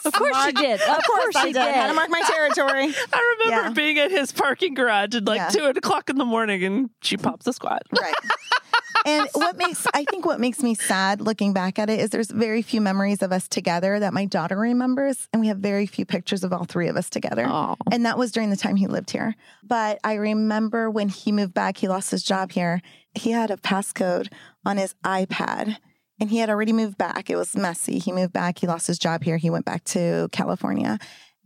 did. Of course she did. Of course she did. I Had to mark my territory. (laughs) I remember Yeah. being at his parking garage at like Yeah. two o'clock in the morning and she pops a squat. right. And what makes I think what makes me sad looking back at it is there's very few memories of us together that my daughter remembers, and we have very few pictures of all three of us together. Oh. And that was during the time he lived here. But I remember when he moved back, he lost his job here. He had a passcode on his iPad and he had already moved back. It was messy. He moved back. He lost his job here. He went back to California.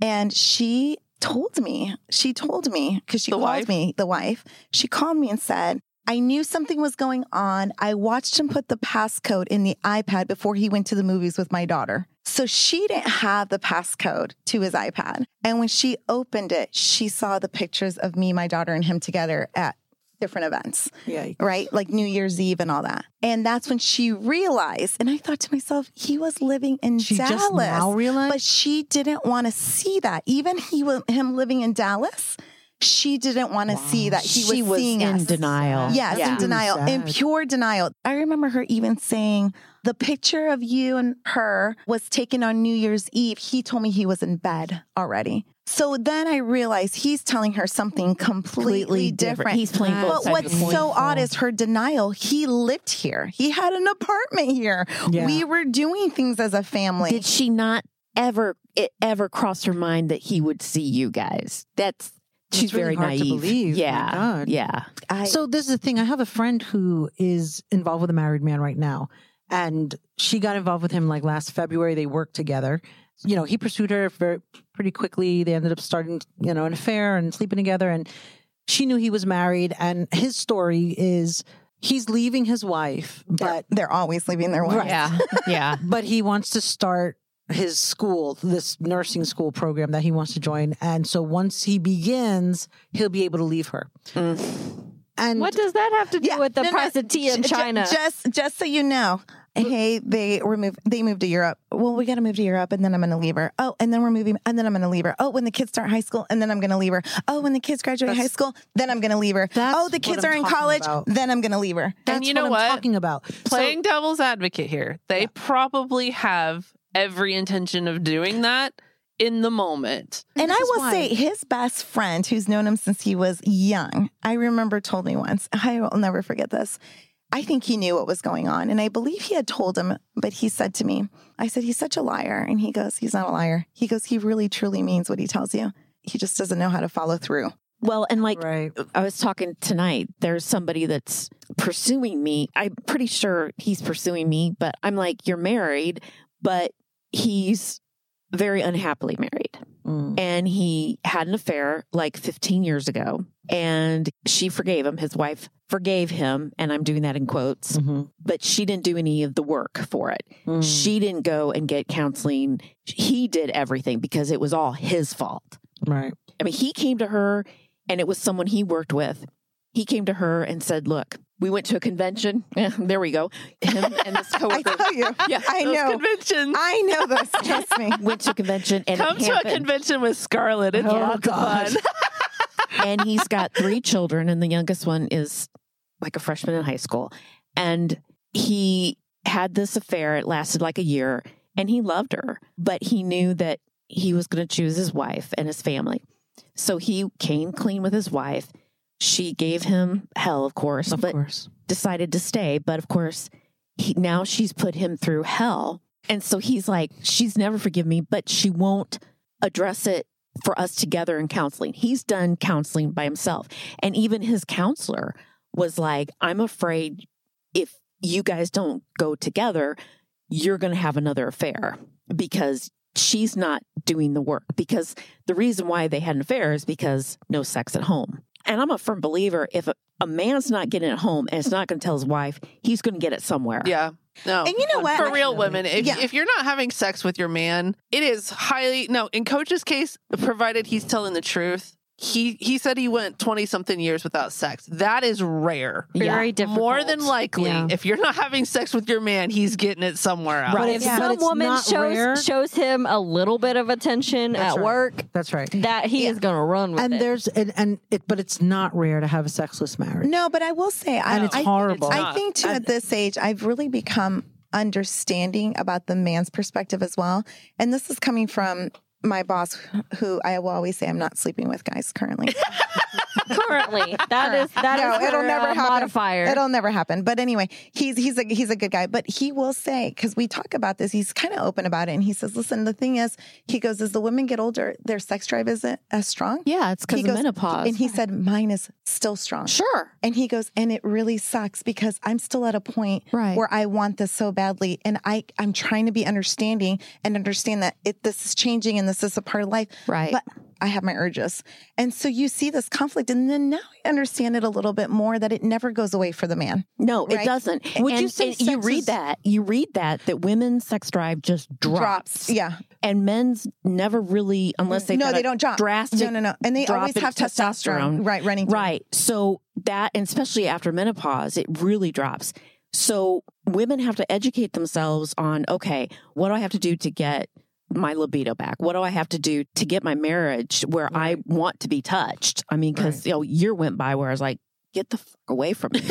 And she told me, she told me, because she The called wife? me, the wife, she called me and said, I knew something was going on. I watched him put the passcode in the iPad before he went to the movies with my daughter. So she didn't have the passcode to his iPad. And when she opened it, she saw the pictures of me, my daughter, and him together at different events, Yeah. right? Like New Year's Eve and all that. And that's when she realized, and I thought to myself, he was living in She Dallas. just now realized? But she didn't want to see that. Even he was him living in Dallas, she didn't want to see that he she was, was seeing in us. denial. Yes, Yeah. in denial, in pure denial. I remember her even saying the picture of you and her was taken on New Year's Eve. He told me he was in bed already. So then I realized he's telling her something completely, Completely different. different. He's playing both But sides what's of the so odd is her denial. He lived here. He had an apartment here. Yeah. We were doing things as a family. Did she not ever it ever crossed her mind that he would see you guys? That's she's really very hard to naive. believe. My Yeah, God. yeah. I, So this is the thing. I have a friend who is involved with a married man right now, and she got involved with him like last February. They worked together. You know, he pursued her very pretty quickly. They ended up starting, you know, an affair and sleeping together. And she knew he was married. And his story is he's leaving his wife, but they're always leaving their wives. Yeah. (laughs) Yeah. but he wants to start his school, this nursing school program that he wants to join. And so once he begins, he'll be able to leave her. Mm. And What does that have to do Yeah, with the no, no, of tea in ju- ju- China? Just, just so you know, hey, they were move, they moved to Europe. Well, we got to move to Europe, and then I'm going to leave her. Oh, and then we're moving, and then I'm going to leave her. Oh, when the kids start high school, and then I'm going to leave her. Oh, when the kids graduate high school, then I'm going to leave her. Oh, the what kids I'm are in college, about. then I'm going to leave her. that's you know what know I'm talking about. So- Playing devil's advocate here, they probably have every intention of doing that in the moment. And this I will why- say, his best friend, who's known him since he was young, I remember told me once, I will never forget this. I think he knew what was going on. And I believe he had told him, but he said to me, I said, he's such a liar. And he goes, he's not a liar. He goes, he really truly means what he tells you. He just doesn't know how to follow through. Well, and like right. I was talking tonight, there's somebody that's pursuing me. I'm pretty sure he's pursuing me, but I'm like, you're married, but he's very unhappily married. Mm. And he had an affair like 15 years ago, and she forgave him. His wife forgave him, and I'm doing that in quotes, Mhm. but she didn't do any of the work for it. Mm. She didn't go and get counseling. He did everything because it was all his fault. Right. I mean, he came to her and it was someone he worked with. He came to her and said, Look, we went to a convention. (laughs) Yeah, there we go. Him and this (laughs) I coworker tell you, Yeah, I know. conventions. I know this. Trust me. (laughs) went to a convention and Come to a convention with Scarlett. It's Oh, lots of God. fun. and he's got three children, and the youngest one is like a freshman in high school. And he had this affair. It lasted like a year, and he loved her, but he knew that he was going to choose his wife and his family. So he came clean with his wife. She gave him hell, of course, Of but course. decided to stay. But of course, he, now she's put him through hell. And so he's like, she's never forgiven me, but she won't address it for us together in counseling. He's done counseling by himself. And even his counselor was like, I'm afraid if you guys don't go together, you're going to have another affair because she's not doing the work. Because the reason why they had an affair is because no sex at home. And I'm a firm believer if a, a man's not getting it home and it's not going to tell his wife, he's going to get it somewhere. Yeah. No. And you know what? For real women, if, Yeah. if you're not having sex with your man, it is highly, no, in Coach's case, provided he's telling the truth, he he said he went 20 something years without sex. That is rare. Very difficult. More than likely, Yeah. if you're not having sex with your man, he's getting it somewhere else. But But if it's- but some it's woman not rare. shows shows him a little bit of attention That's at right. work, That's right. that he is going to run with And it. there's and, and it, but it's not rare to have a sexless marriage. No, but I will say, I, and it's I, horrible. it's I think too at this age, I've really become understanding about the man's perspective as well. And this is coming from my boss, who I will always say I'm not sleeping with guys currently. (laughs) currently. That is that is no, it'll her, never uh, happen. modifier. It'll never happen. But anyway, he's he's a he's a good guy. But he will say because we talk about this, he's kind of open about it, and he says, "Listen, the thing is, he goes, as the women get older, their sex drive isn't as strong." Yeah, it's because He of goes- menopause. And he said, "Mine is still strong." sure. And he goes, and it really sucks because I'm still at a point Right. where I want this so badly. And I, I'm trying to be understanding and understand that it, this is changing and this is a part of life. Right. But I have my urges. And so you see this conflict. And then now I understand it a little bit more that it never goes away for the man. No, it doesn't. Would and, you say you read is- that? You read that that women's sex drive just drops, Yeah. and men's never really, unless they no, they don't drop. drastic. No, no, no. And they always have testosterone. Right. Running. through. Right. So that, and especially after menopause, it really drops. So women have to educate themselves on okay, what do I have to do to get my libido back? What do I have to do to get my marriage where I want to be touched? I mean, because you know, year went by where I was like, get the fuck away from me. (laughs)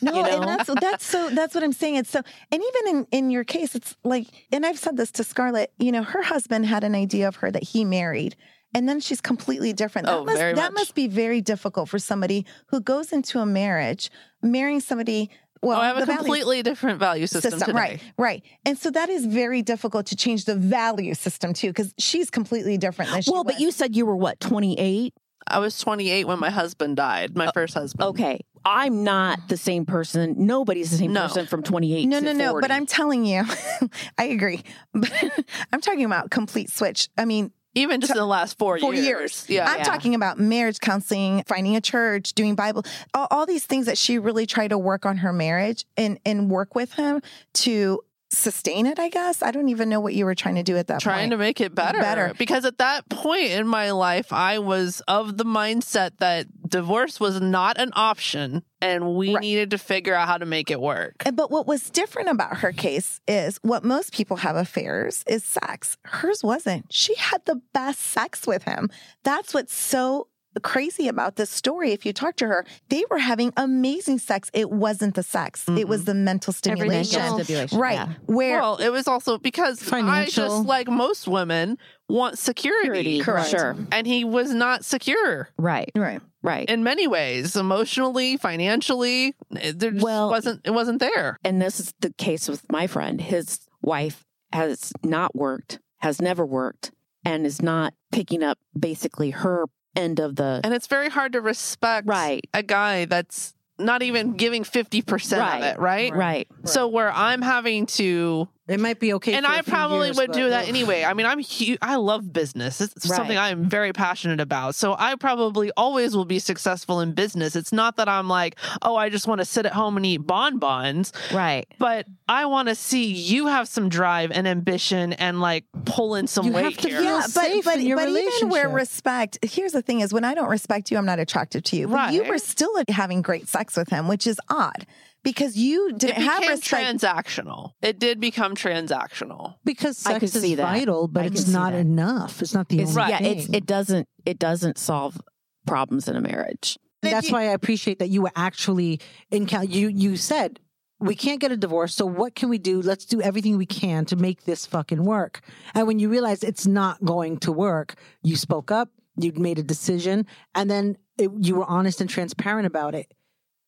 No, you know? and that's that's so that's what I'm saying. It's so and even in in your case, it's like and I've said this to Scarlett, you know, her husband had an idea of her that he married. And then she's completely different. That Oh, must very that much. must be very difficult for somebody who goes into a marriage, marrying somebody well, oh, I have a the value completely different value system, today. right? Right, and so that is very difficult to change the value system too, because she's completely different than she well, but you said you were what, 28? I was 28 when my husband died, my oh, first husband. Okay. I'm not the same person. Nobody's the same No. person from 28 No, to no, no. 40. But I'm telling you, (laughs) I agree. But (laughs) I'm talking about complete switch. I mean, Even just in the last four, four years. years. Yeah. I'm talking about marriage counseling, finding a church, doing Bible, all, all these things that she really tried to work on her marriage and and work with him to sustain it. I guess I don't even know what you were trying to do at that trying to make it better. Better. Because at that point in my life, I was of the mindset that divorce was not an option and we Right. needed to figure out how to make it work. But what was different about her case is what most people have affairs is sex. Hers wasn't. She had the best sex with him. That's what's so crazy about this story. If you talk to her, they were having amazing sex. It wasn't the sex, it was mm-hmm. the mental stimulation. else. Stipulation, Right. yeah. Where Well, it was also because I just like most women want security. Correct. Sure. And he was not secure Right. Right. Right. in many ways, emotionally, financially. There just Well- wasn't it wasn't there. and this is the case with my friend. His wife has not worked, has never worked, and is not picking up basically her end of the And it's very hard to respect Right. a guy that's not even giving 50% Right. of it, right? right. So where I'm having to It might be okay. and for a I few probably years, would but- do that anyway. I mean, I'm huge. I love business. It's Right. something I'm very passionate about. So I probably always will be successful in business. It's not that I'm like, oh, I just want to sit at home and eat bonbons, Right. but I want to see you have some drive and ambition and like pull in some You weight have to here. feel Yeah, but safe but, in your but even where respect, here's the thing: is when I don't respect you, I'm not attracted to you. But you were still having great sex with him, which is odd because you didn't have became respect. transactional. It did become transactional. because I sex could is see that. vital, but I can it's see not that. enough. It's not the It's, only Right. Yeah, thing. it's it doesn't it doesn't solve problems in a marriage. And that's why I appreciate that you were actually in Cal. You you said we can't get a divorce, so what can we do? Let's do everything we can to make this fucking work. And when you realize it's not going to work, you spoke up, you made a decision, and then it, you were honest and transparent about it.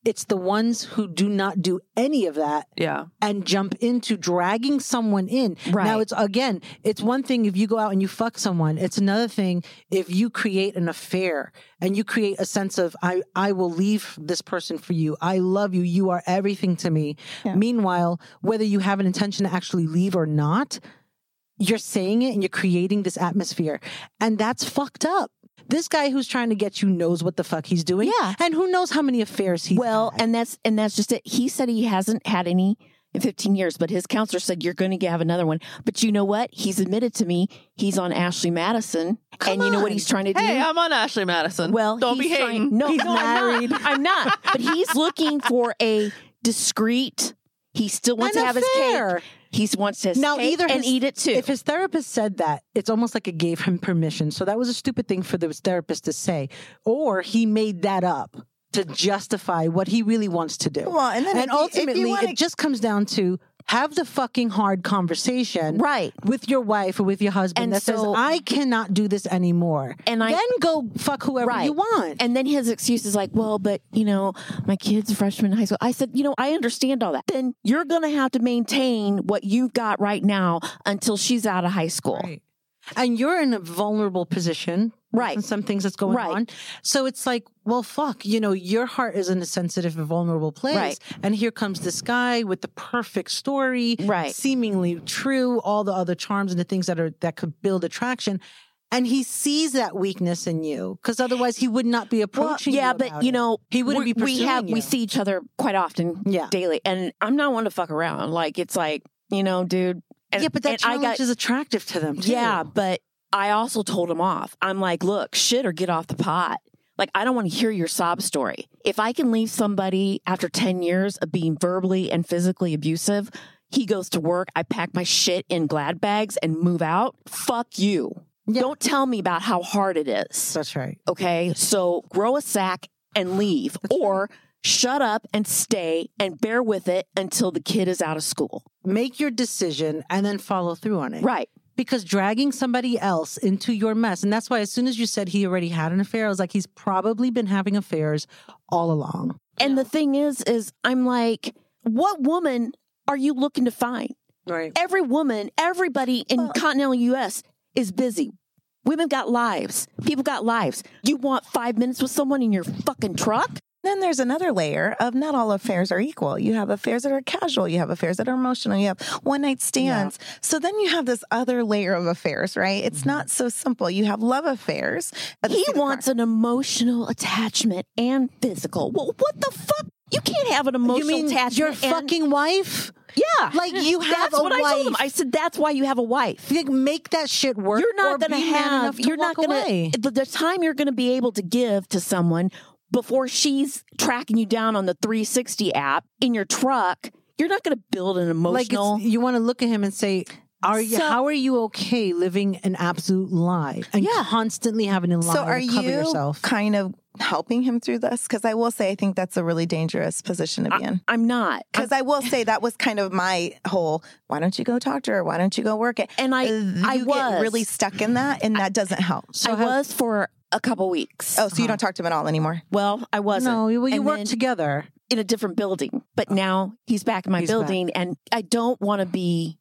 It's the ones who do not do any of that Yeah. and jump into dragging someone in. Right. Now it's again, it's one thing if you go out and you fuck someone. It's another thing if you create an affair and you create a sense of I I will leave this person for you. I love you. You are everything to me. Yeah. Meanwhile, whether you have an intention to actually leave or not, you're saying it and you're creating this atmosphere. And that's fucked up. This guy who's trying to get you knows what the fuck he's doing. Yeah. And who knows how many affairs he's well, had. and that's and that's just it. He said he hasn't had any in 15 years, but his counselor said you're going to have another one. But you know what? He's admitted to me he's on Ashley Madison and you know what he's trying to do? Hey, I'm on Ashley Madison. Well, don't be he's trying- hating. No, He's (laughs) no, married. I'm not. I'm not. But he's looking for a discreet. He still wants An to have his affair. cake. He wants his Now, cake either and eat it too. If his therapist said that, it's almost like it gave him permission. So that was a stupid thing for the therapist to say. Or he made that up to justify what he really wants to do. Well, and then and if you- if you ultimately, wanna- it just comes down to have the fucking hard conversation right. with your wife or with your husband And that says, I cannot do this anymore. And I- then go fuck whoever Right. you want. And then his excuse is like, well, but you know, my kid's freshman in high school. I said, you know, I understand all that. Then you're going to have to maintain what you've got right now until she's out of high school. Right. And you're in a vulnerable position. Right. And some things that's going Right. on. So it's like, well, fuck, you know, your heart is in a sensitive and vulnerable place. Right. And here comes this guy with the perfect story. Right. Seemingly true, all the other charms and the things that are that could build attraction. And he sees that weakness in you because otherwise he would not be Well, approaching yeah, you. but about you it. know, he wouldn't be pursuing we have you. we see each other quite often, Yeah. daily, and I'm not one to fuck around. Like it's like you know, dude. And, yeah, but that challenge got is attractive to them too. yeah, but I also told him off. I'm like, look, shit or get off the pot. Like, I don't want to hear your sob story. If I can leave somebody after 10 years of being verbally and physically abusive, he goes to work, I pack my shit in glad bags and move out. Fuck you. Yeah. Don't tell me about how hard it is. That's right. Okay. So grow a sack and leave or shut up and stay and bear with it until the kid is out of school. Make your decision and then follow through on it. Right. Because dragging somebody else into your mess and that's why as soon as you said he already had an affair i was like he's probably been having affairs all along And the thing is, is I'm like, what woman are you looking to find? right Every woman, everybody in continental US is busy. Women got lives. People got lives. You want five minutes with someone in your fucking truck? Then there's another layer of not all affairs are equal. You have affairs that are casual, you have affairs that are emotional, you have one night stands. So then you have this other layer of affairs, right? It's mm-hmm. not so simple. You have love affairs. He wants an emotional attachment and physical. Well, what the fuck? You can't have an emotional you mean attachment. your fucking wife yeah, like you (laughs) have That's a what I told him. wife. I said that's why you have a wife. Make that shit work You're not or going to be have. You're not going away. to. The, the time you're going to be able to give to someone before she's tracking you down on the 360 app in your truck. You're not going to build an emotional. it's, you want to look at him and say are you So- how are you okay living an absolute lie and Yeah. constantly having to lie So are to cover you yourself kind of helping him through this? Because I will say I think that's a really dangerous position to be in. I'm not. (laughs) Because I will say that was kind of my whole. Why don't you go talk to her? Why don't you go work it? And I- Uh, I was. get really stuck in that, and that doesn't help. so I how- was for a couple weeks. Oh, so you don't uh-huh. talk to him at all anymore? Well, I wasn't. no you, well, you And work then- together in a different building, but oh. now he's back in my He's building, and I don't want to be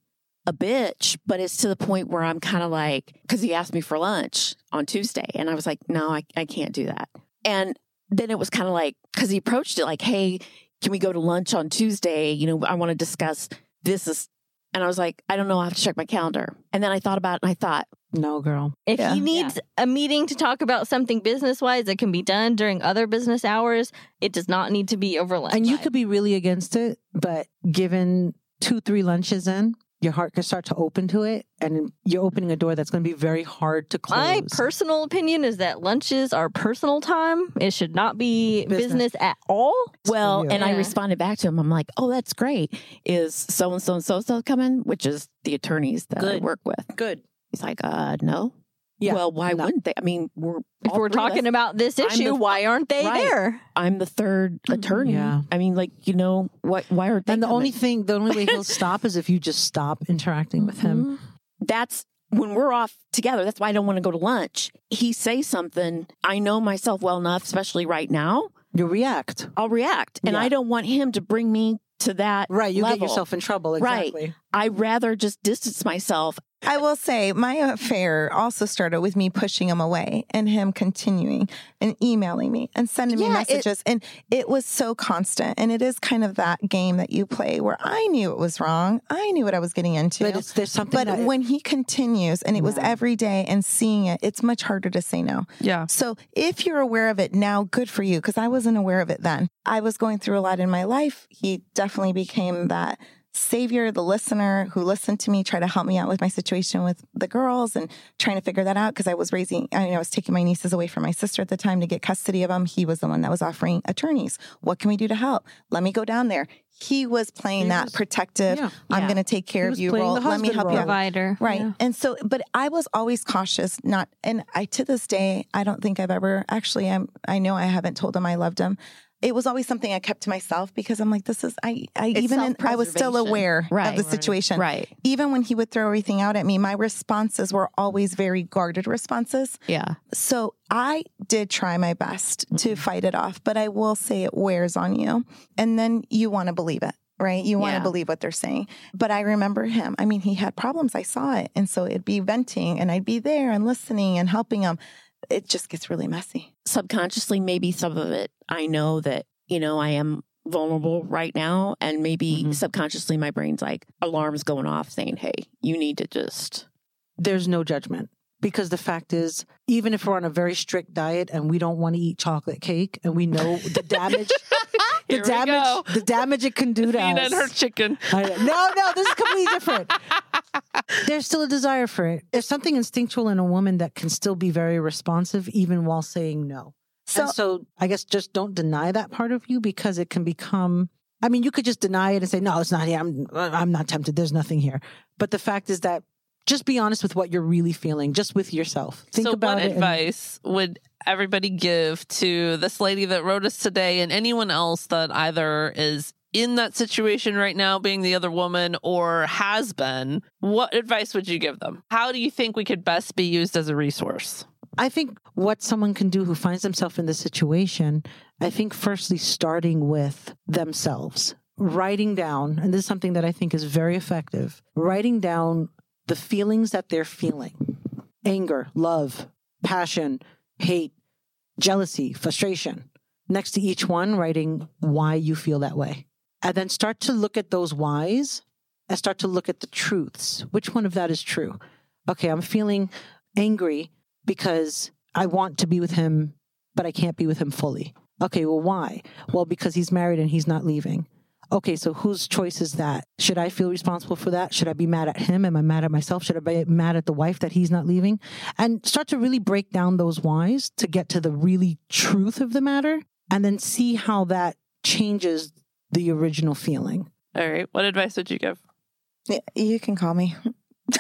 a bitch, but it's to the point where I'm kind of like, because he asked me for lunch on Tuesday, and I was like, no, I, I can't do that. And then it was kind of like, because he approached it like, hey, can we go to lunch on Tuesday? You know, I want to discuss this is, and I was like, I don't know, I have to check my calendar. And then I thought about it, and I thought, no girl If Yeah. he needs a meeting to talk about something business wise that can be done during other business hours, it does not need to be over lunch. and you could be really against it but given two three lunches in your heart can start to open to it and you're opening a door that's going to be very hard to close My personal opinion is that lunches are personal time. It should not be Business. business, at all. well, you. and I responded back to him. I'm like, oh, that's great. Is so and so and so so coming? Which is the attorneys that I work with. good He's like, uh, no. Yeah, Well, why no. wouldn't they? I mean, we're If we're talking us- about this issue, the- why aren't they Right. there? I'm the third attorney. Yeah. I mean, like, you know, what? Why aren't they? and the only thing the only way he'll (laughs) stop is if you just stop interacting with him Mhm. That's when we're off together. That's why I don't want to go to lunch. He say something. I know myself well enough, especially right now. you react I'll react, and Yeah. I don't want him to bring me to that. right you get yourself in trouble Right. Exactly I'd rather just distance myself. I will say my affair also started with me pushing him away and him continuing and emailing me and sending me Yeah, it- messages. and it was so constant. And it is kind of that game that you play where I knew it was wrong. I knew what I was getting into. but it's there's something But that when he continues and it was every day and seeing it, it's much harder to say no. Yeah. So if you're aware of it now, good for you, because I wasn't aware of it then. I was going through a lot in my life. He definitely became that savior, the listener who listened to me, try to help me out with my situation with the girls and trying to figure that out because I was raising, I, mean, I was taking my nieces away from my sister at the time to get custody of them. He was the one that was offering attorneys. What can we do to help? Let me go down there. He was playing He that was- protective, yeah. I'm Yeah. going to take care of you role. Let me help you role. out. Provider. Right. Yeah. And so, but I was always cautious, not, and I, to this day, I don't think I've ever, actually, I'm, I know I haven't told him I loved him. It was always something I kept to myself because I'm like, this is, I, I It's even, in, I was still self-preservation. aware of the Right. situation. Right. Even when he would throw everything out at me, my responses were always very guarded responses. Yeah. So I did try my best to mm-hmm. fight it off, but I will say it wears on you. And then you want to believe it, right? You want to believe what they're saying. But I remember him. I mean, he had problems. I saw it. And so it'd be venting and I'd be there and listening and helping him. It just gets really messy. Subconsciously, maybe some of it, I know that, you know, I am vulnerable right now. And maybe Mhm. subconsciously, my brain's like, alarms going off saying, hey, you need to just. there's no judgment because the fact is even if we're on a very strict diet and we don't want to eat chocolate cake and we know the (laughs) damage the damage the damage it can do to Nina us and her chicken. No no this is completely different (laughs) there's still a desire for it there's something instinctual in a woman that can still be very responsive even while saying no So, and so I guess just don't deny that part of you because it can become. I mean, you could just deny it and say, "No, it's not here. I'm I'm not tempted. There's nothing here." But the fact is that just be honest with what you're really feeling, just with yourself. Think so, about what it. and- advice would everybody give to this lady that wrote us today and anyone else that either is in that situation right now, being the other woman, or has been? What advice would you give them? How do you think we could best be used as a resource? I think what someone can do who finds themselves in this situation, I think firstly starting with themselves, writing down, and this is something that I think is very effective, writing down the feelings that they're feeling. Anger, love, passion, hate, jealousy, frustration. Next to each one, writing why you feel that way. And then start to look at those whys and start to look at the truths. Which one of that is true? Okay, I'm feeling angry because I want to be with him, but I can't be with him fully. Okay, well, why? Well, because he's married and he's not leaving. Okay, so whose choice is that? Should I feel responsible for that? Should I be mad at him? Am I mad at myself? Should I be mad at the wife that he's not leaving? And start to really break down those whys to get to the really truth of the matter and then see how that changes the original feeling. All right. What advice would you give? y- you can call me. (laughs)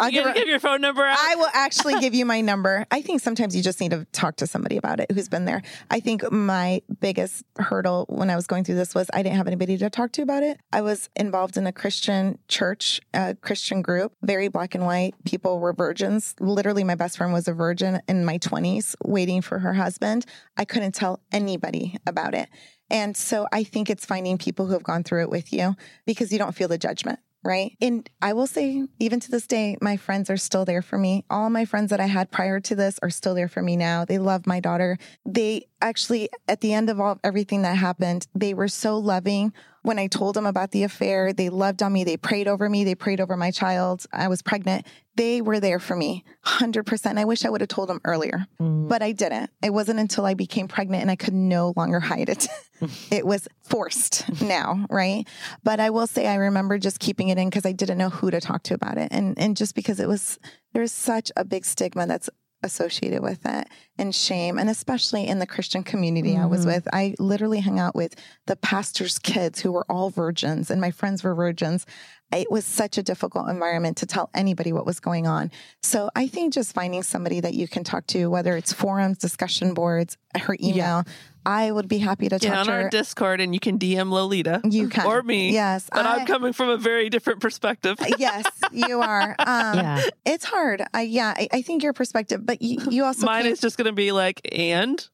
I'll give her- give your phone number out? I will actually give you my number. I think sometimes you just need to talk to somebody about it who's been there. I think my biggest hurdle when I was going through this was I didn't have anybody to talk to about it. I was involved in a Christian church, a Christian group, very black and white. People were virgins. Literally, my best friend was a virgin in my 20s waiting for her husband. I couldn't tell anybody about it. And so I think it's finding people who have gone through it with you because you don't feel the judgment right? And I will say, even to this day, my friends are still there for me. All my friends that I had prior to this are still there for me now. They love my daughter. They actually, at the end of all everything that happened, they were so loving. When I told them about the affair, they loved on me. They prayed over me. They prayed over my child. I was pregnant. They were there for me 100%. I wish I would have told them earlier, mm. but I didn't. It wasn't until I became pregnant and I could no longer hide it. (laughs) it was forced now, right? But I will say I remember just keeping it in because I didn't know who to talk to about it. And and just because it was there's such a big stigma that's associated with it and shame and especially in the Christian community I was mm-hmm. with. I literally hung out with the pastor's kids who were all virgins and my friends were virgins. It was such a difficult environment to tell anybody what was going on. So I think just finding somebody that you can talk to, whether it's forums, discussion boards, her email, I would be happy to Get talk on to our her. Discord and you can DM Lolita. You can. Or me. Yes. But I- I'm coming from a very different perspective. yes, you are. (laughs) Um, Yeah. It's hard. I, yeah, I, I think your perspective, but you, you also Mine can't- is just going to be like, and?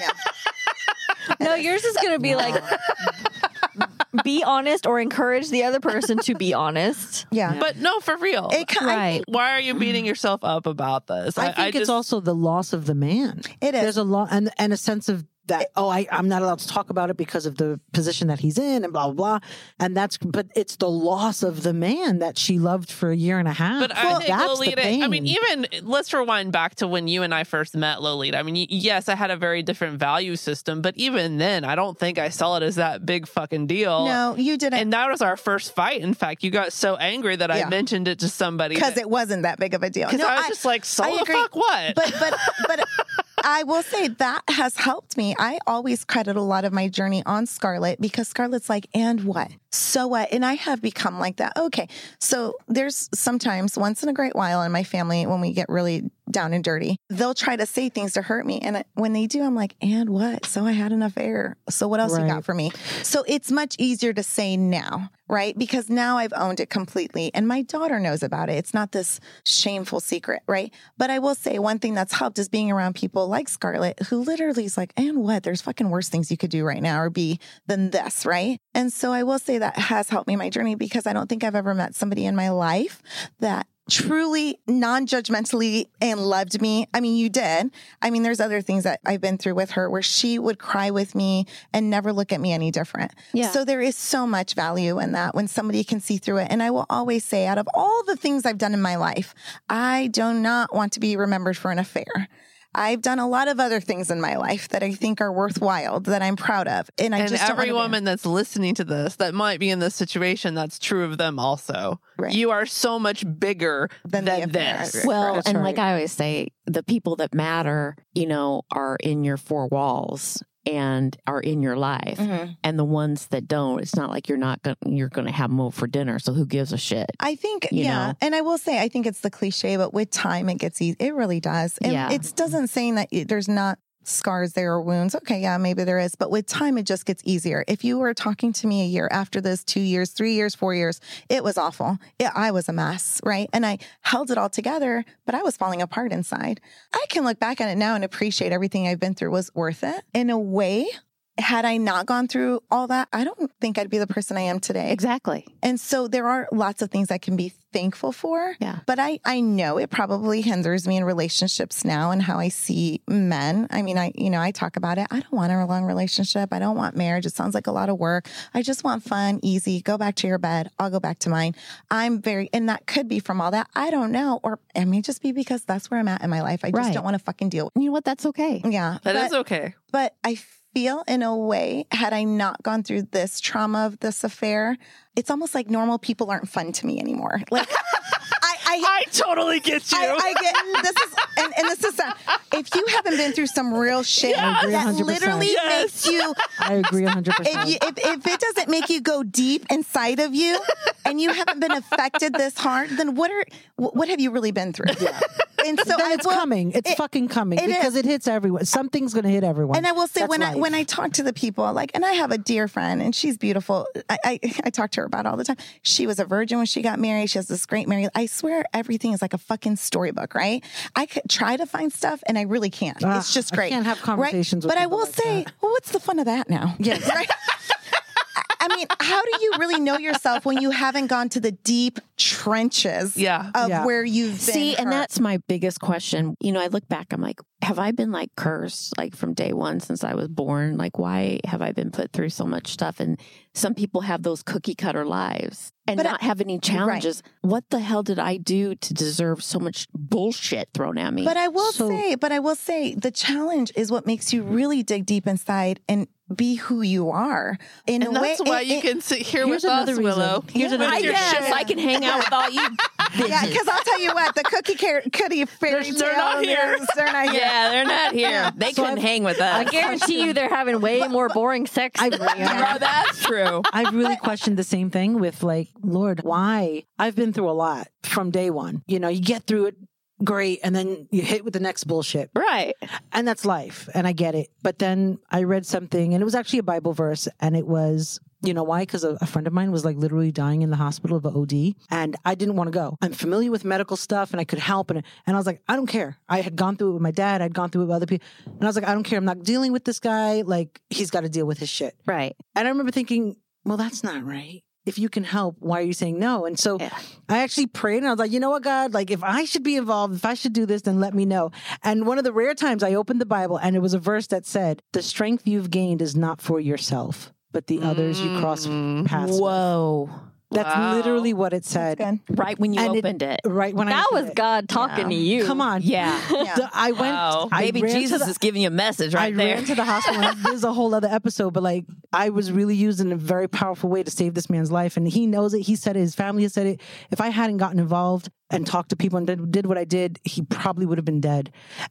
yeah. (laughs) No, yours is going to be like be honest or encourage the other person to be honest. (laughs) yeah. But no, for real. It, ki- I- Right. Why are you beating yourself up about this? I think it's just- also the loss of the man. It is. There's a lot and and a sense of that oh I, i'm not allowed to talk about it because of the position that he's in and blah blah blah and that's but it's the loss of the man that she loved for a year and a half But I think that's Lolita, the pain. I mean, even let's rewind back to when you and I first met Lolita. I mean, yes, I had a very different value system, but even then, I don't think I saw it as that big fucking deal. No, you didn't. And that was our first fight. In fact, you got so angry that Yeah. I mentioned it to somebody. because it wasn't that big of a deal. Because No, I was just like, so I the fuck what? But but but (laughs) I will say that has helped me. I always credit a lot of my journey on Scarlett because Scarlett's like, and what? So what? And I have become like that. Okay. So there's sometimes once in a great while in my family when we get really down and dirty, they'll try to say things to hurt me. And when they do, I'm like, and what? So I had an affair. So what else you got for me? So it's much easier to say now, right? Because now I've owned it completely and my daughter knows about it. It's not this shameful secret, right? But I will say one thing that's helped is being around people like Scarlett who literally is like, and what? There's fucking worse things you could do right now or be than this, right? And so I will say that has helped me in my journey because I don't think I've ever met somebody in my life that truly non-judgmentally and loved me. I mean, you did. I mean, there's other things that I've been through with her where she would cry with me and never look at me any different. Yeah. So there is so much value in that when somebody can see through it. And I will always say, out of all the things I've done in my life, I do not want to be remembered for an affair. I've done a lot of other things in my life that I think are worthwhile, that I'm proud of. And I and just don't every wanna be- woman that's listening to this that might be in this situation, that's true of them also. Right. You are so much bigger Than than, the this. Well, That's and right. like I always say, the people that matter, you know, are in your four walls and are in your life. Mhm. And the ones that don't, it's not like you're not to you're going to have them over for dinner. So who gives a shit? I think, yeah. know? And I will say, I think it's the cliche, but with time, it gets easy. It really does. And Yeah. it doesn't saying that it- there's not scars there or wounds. Okay, yeah, maybe there is. But with time, it just gets easier. If you were talking to me a year after this, two years, three years, four years, it was awful. It, I was a mess, right? And I held it all together, but I was falling apart inside. I can look back at it now and appreciate everything I've been through was worth it in a way. Had I not gone through all that, I don't think I'd be the person I am today. Exactly. And so there are lots of things I can be thankful for. Yeah. But I, I know it probably hinders me in relationships now and how I see men. I mean, I, you know, I talk about it. I don't want a long relationship. I don't want marriage. It sounds like a lot of work. I just want fun, easy. Go back to your bed. I'll go back to mine. I'm very, and that could be from all that. I don't know. Or it may just be because that's where I'm at in my life. I just Right. don't want to fucking deal You know what? That's okay. Yeah. That but, is okay. but I feel in a way, had I not gone through this trauma of this affair, it's almost like normal people aren't fun to me anymore. Like I, I, (laughs) I totally get you. I, I get this is and, and this is uh, if you haven't been through some real shit I agree that 100%. literally Yes. makes you I agree 100%. if, you, if if it doesn't make you go deep inside of you and you haven't been affected this hard, then what are what have you really been through? And so I it's will- coming. It's it- fucking coming it because is. it hits everyone. Something's going to hit everyone. And I will say That's when I when I talk to the people, like, and I have a dear friend, and she's beautiful. I, I I talk to her about it all the time. She was a virgin when she got married. She has this great marriage. I swear everything is like a fucking storybook, right? I could try to find stuff, and I really can't. Ah, it's just great. I can't have right? conversations with But I will like say, that. well, what's the fun of that now? Yes. (laughs) Right? I mean, how do you really know yourself when you haven't gone to the deep trenches Yeah. of Yeah. where you've been? See, and that's my biggest question. You know, I look back, I'm like, have I been like cursed like from day one since I was born? Like, why have I been put through so much stuff? And some people have those cookie cutter lives and But I- not have any challenges. What the hell did I do to deserve so much bullshit thrown at me? But I will So- say, but I will say the challenge is what makes you really dig deep inside and be who you are. In and a way, that's why it- you it- can sit here Here's with us, another reason. Willow. Here's With another your reason. shit. yes, I can hang out with all you. (laughs) Yeah, because I'll tell you what, the cookie car- cookie fairy They're- they're not tale here. is- They're not (laughs) here. Yeah, they're not here. They So couldn't I've- hang with us. I guarantee you they're having way more boring sex I- than we are. Oh, that's true. (laughs) I've really questioned the same thing with like, Lord, why? I've been through a lot from day one. You know, you get through it great and then you hit with the next bullshit. Right. And that's life. And I get it. But then I read something and it was actually a Bible verse and it was, you know why? Because a, a friend of mine was like literally dying in the hospital of an OD and I didn't want to go. I'm familiar with medical stuff and I could help. And, and I was like, I don't care. I had gone through it with my dad. I'd gone through it with other people. And I was like, I don't care. I'm not dealing with this guy. Like he's got to deal with his shit. Right. And I remember thinking, well, that's not right. If you can help, why are you saying no? And so Yeah. I actually prayed and I was like, you know what, God, like if I should be involved, if I should do this, then let me know. And one of the rare times I opened the Bible and it was a verse that said, the strength you've gained is not for yourself, but the others you cross Mm. paths with. Whoa. That's Wow. literally what it said. Right when you And opened it. Right when I That opened was it. God talking to you. Come on. Yeah. (laughs) Yeah. The- I went. Wow. I Maybe ran Jesus the- is giving you a message right I there. ran to the hospital. and (laughs) This is a whole other episode, but like I was really used in a very powerful way to save this man's life, and he knows it. He said it. His family has said it. If I hadn't gotten involved and talked to people and did, did what I did, he probably would have been dead.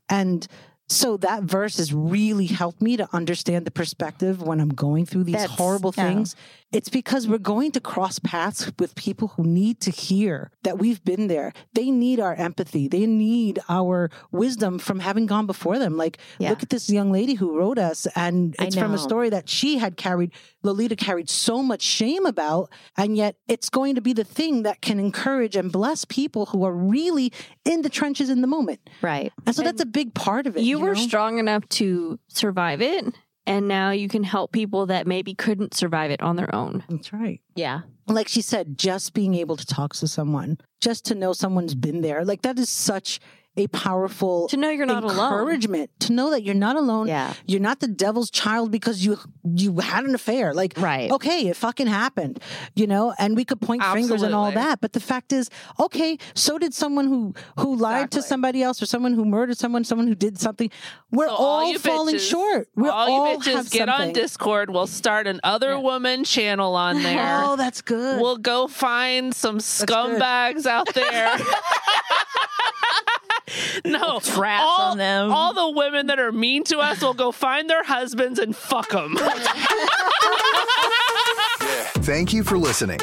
And so that verse has really helped me to understand the perspective when I'm going through these That's- horrible yeah. things. It's because we're going to cross paths with people who need to hear that we've been there. They need our empathy. They need our wisdom from having gone before them. Like, Yeah. look at this young lady who wrote us, and it's from a story that she had carried, Lolita carried so much shame about, and yet it's going to be the thing that can encourage and bless people who are really in the trenches in the moment. right. And so that's a big part of it. you were know? strong enough to survive it, and now you can help people that maybe couldn't survive it on their own. That's right. Yeah. like she said, just being able to talk to someone, just to know someone's been there, like that is such a powerful To know you're not alone. encouragement. To know that you're not alone. Yeah. You're not the devil's child because you you had an affair. Like Right. okay, it fucking happened. You know, and we could point fingers and all that. But the fact is, okay, so did someone who who lied to somebody else or someone who murdered someone, someone who did something. We're So all, you falling bitches- short. We're all, all you bitches have get on. Discord. We'll start an other woman channel on (laughs) there. Oh, that's good. We'll go find some scumbags out there. (laughs) (laughs) (laughs) no, trash all, on them. All the women that are mean to us will go find their husbands and fuck them. (laughs) Thank you for listening.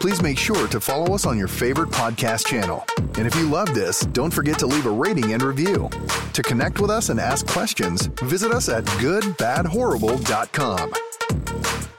Please make sure to follow us on your favorite podcast channel. And if you love this, don't forget to leave a rating and review. To connect with us and ask questions, visit us at goodbadhorrible.com.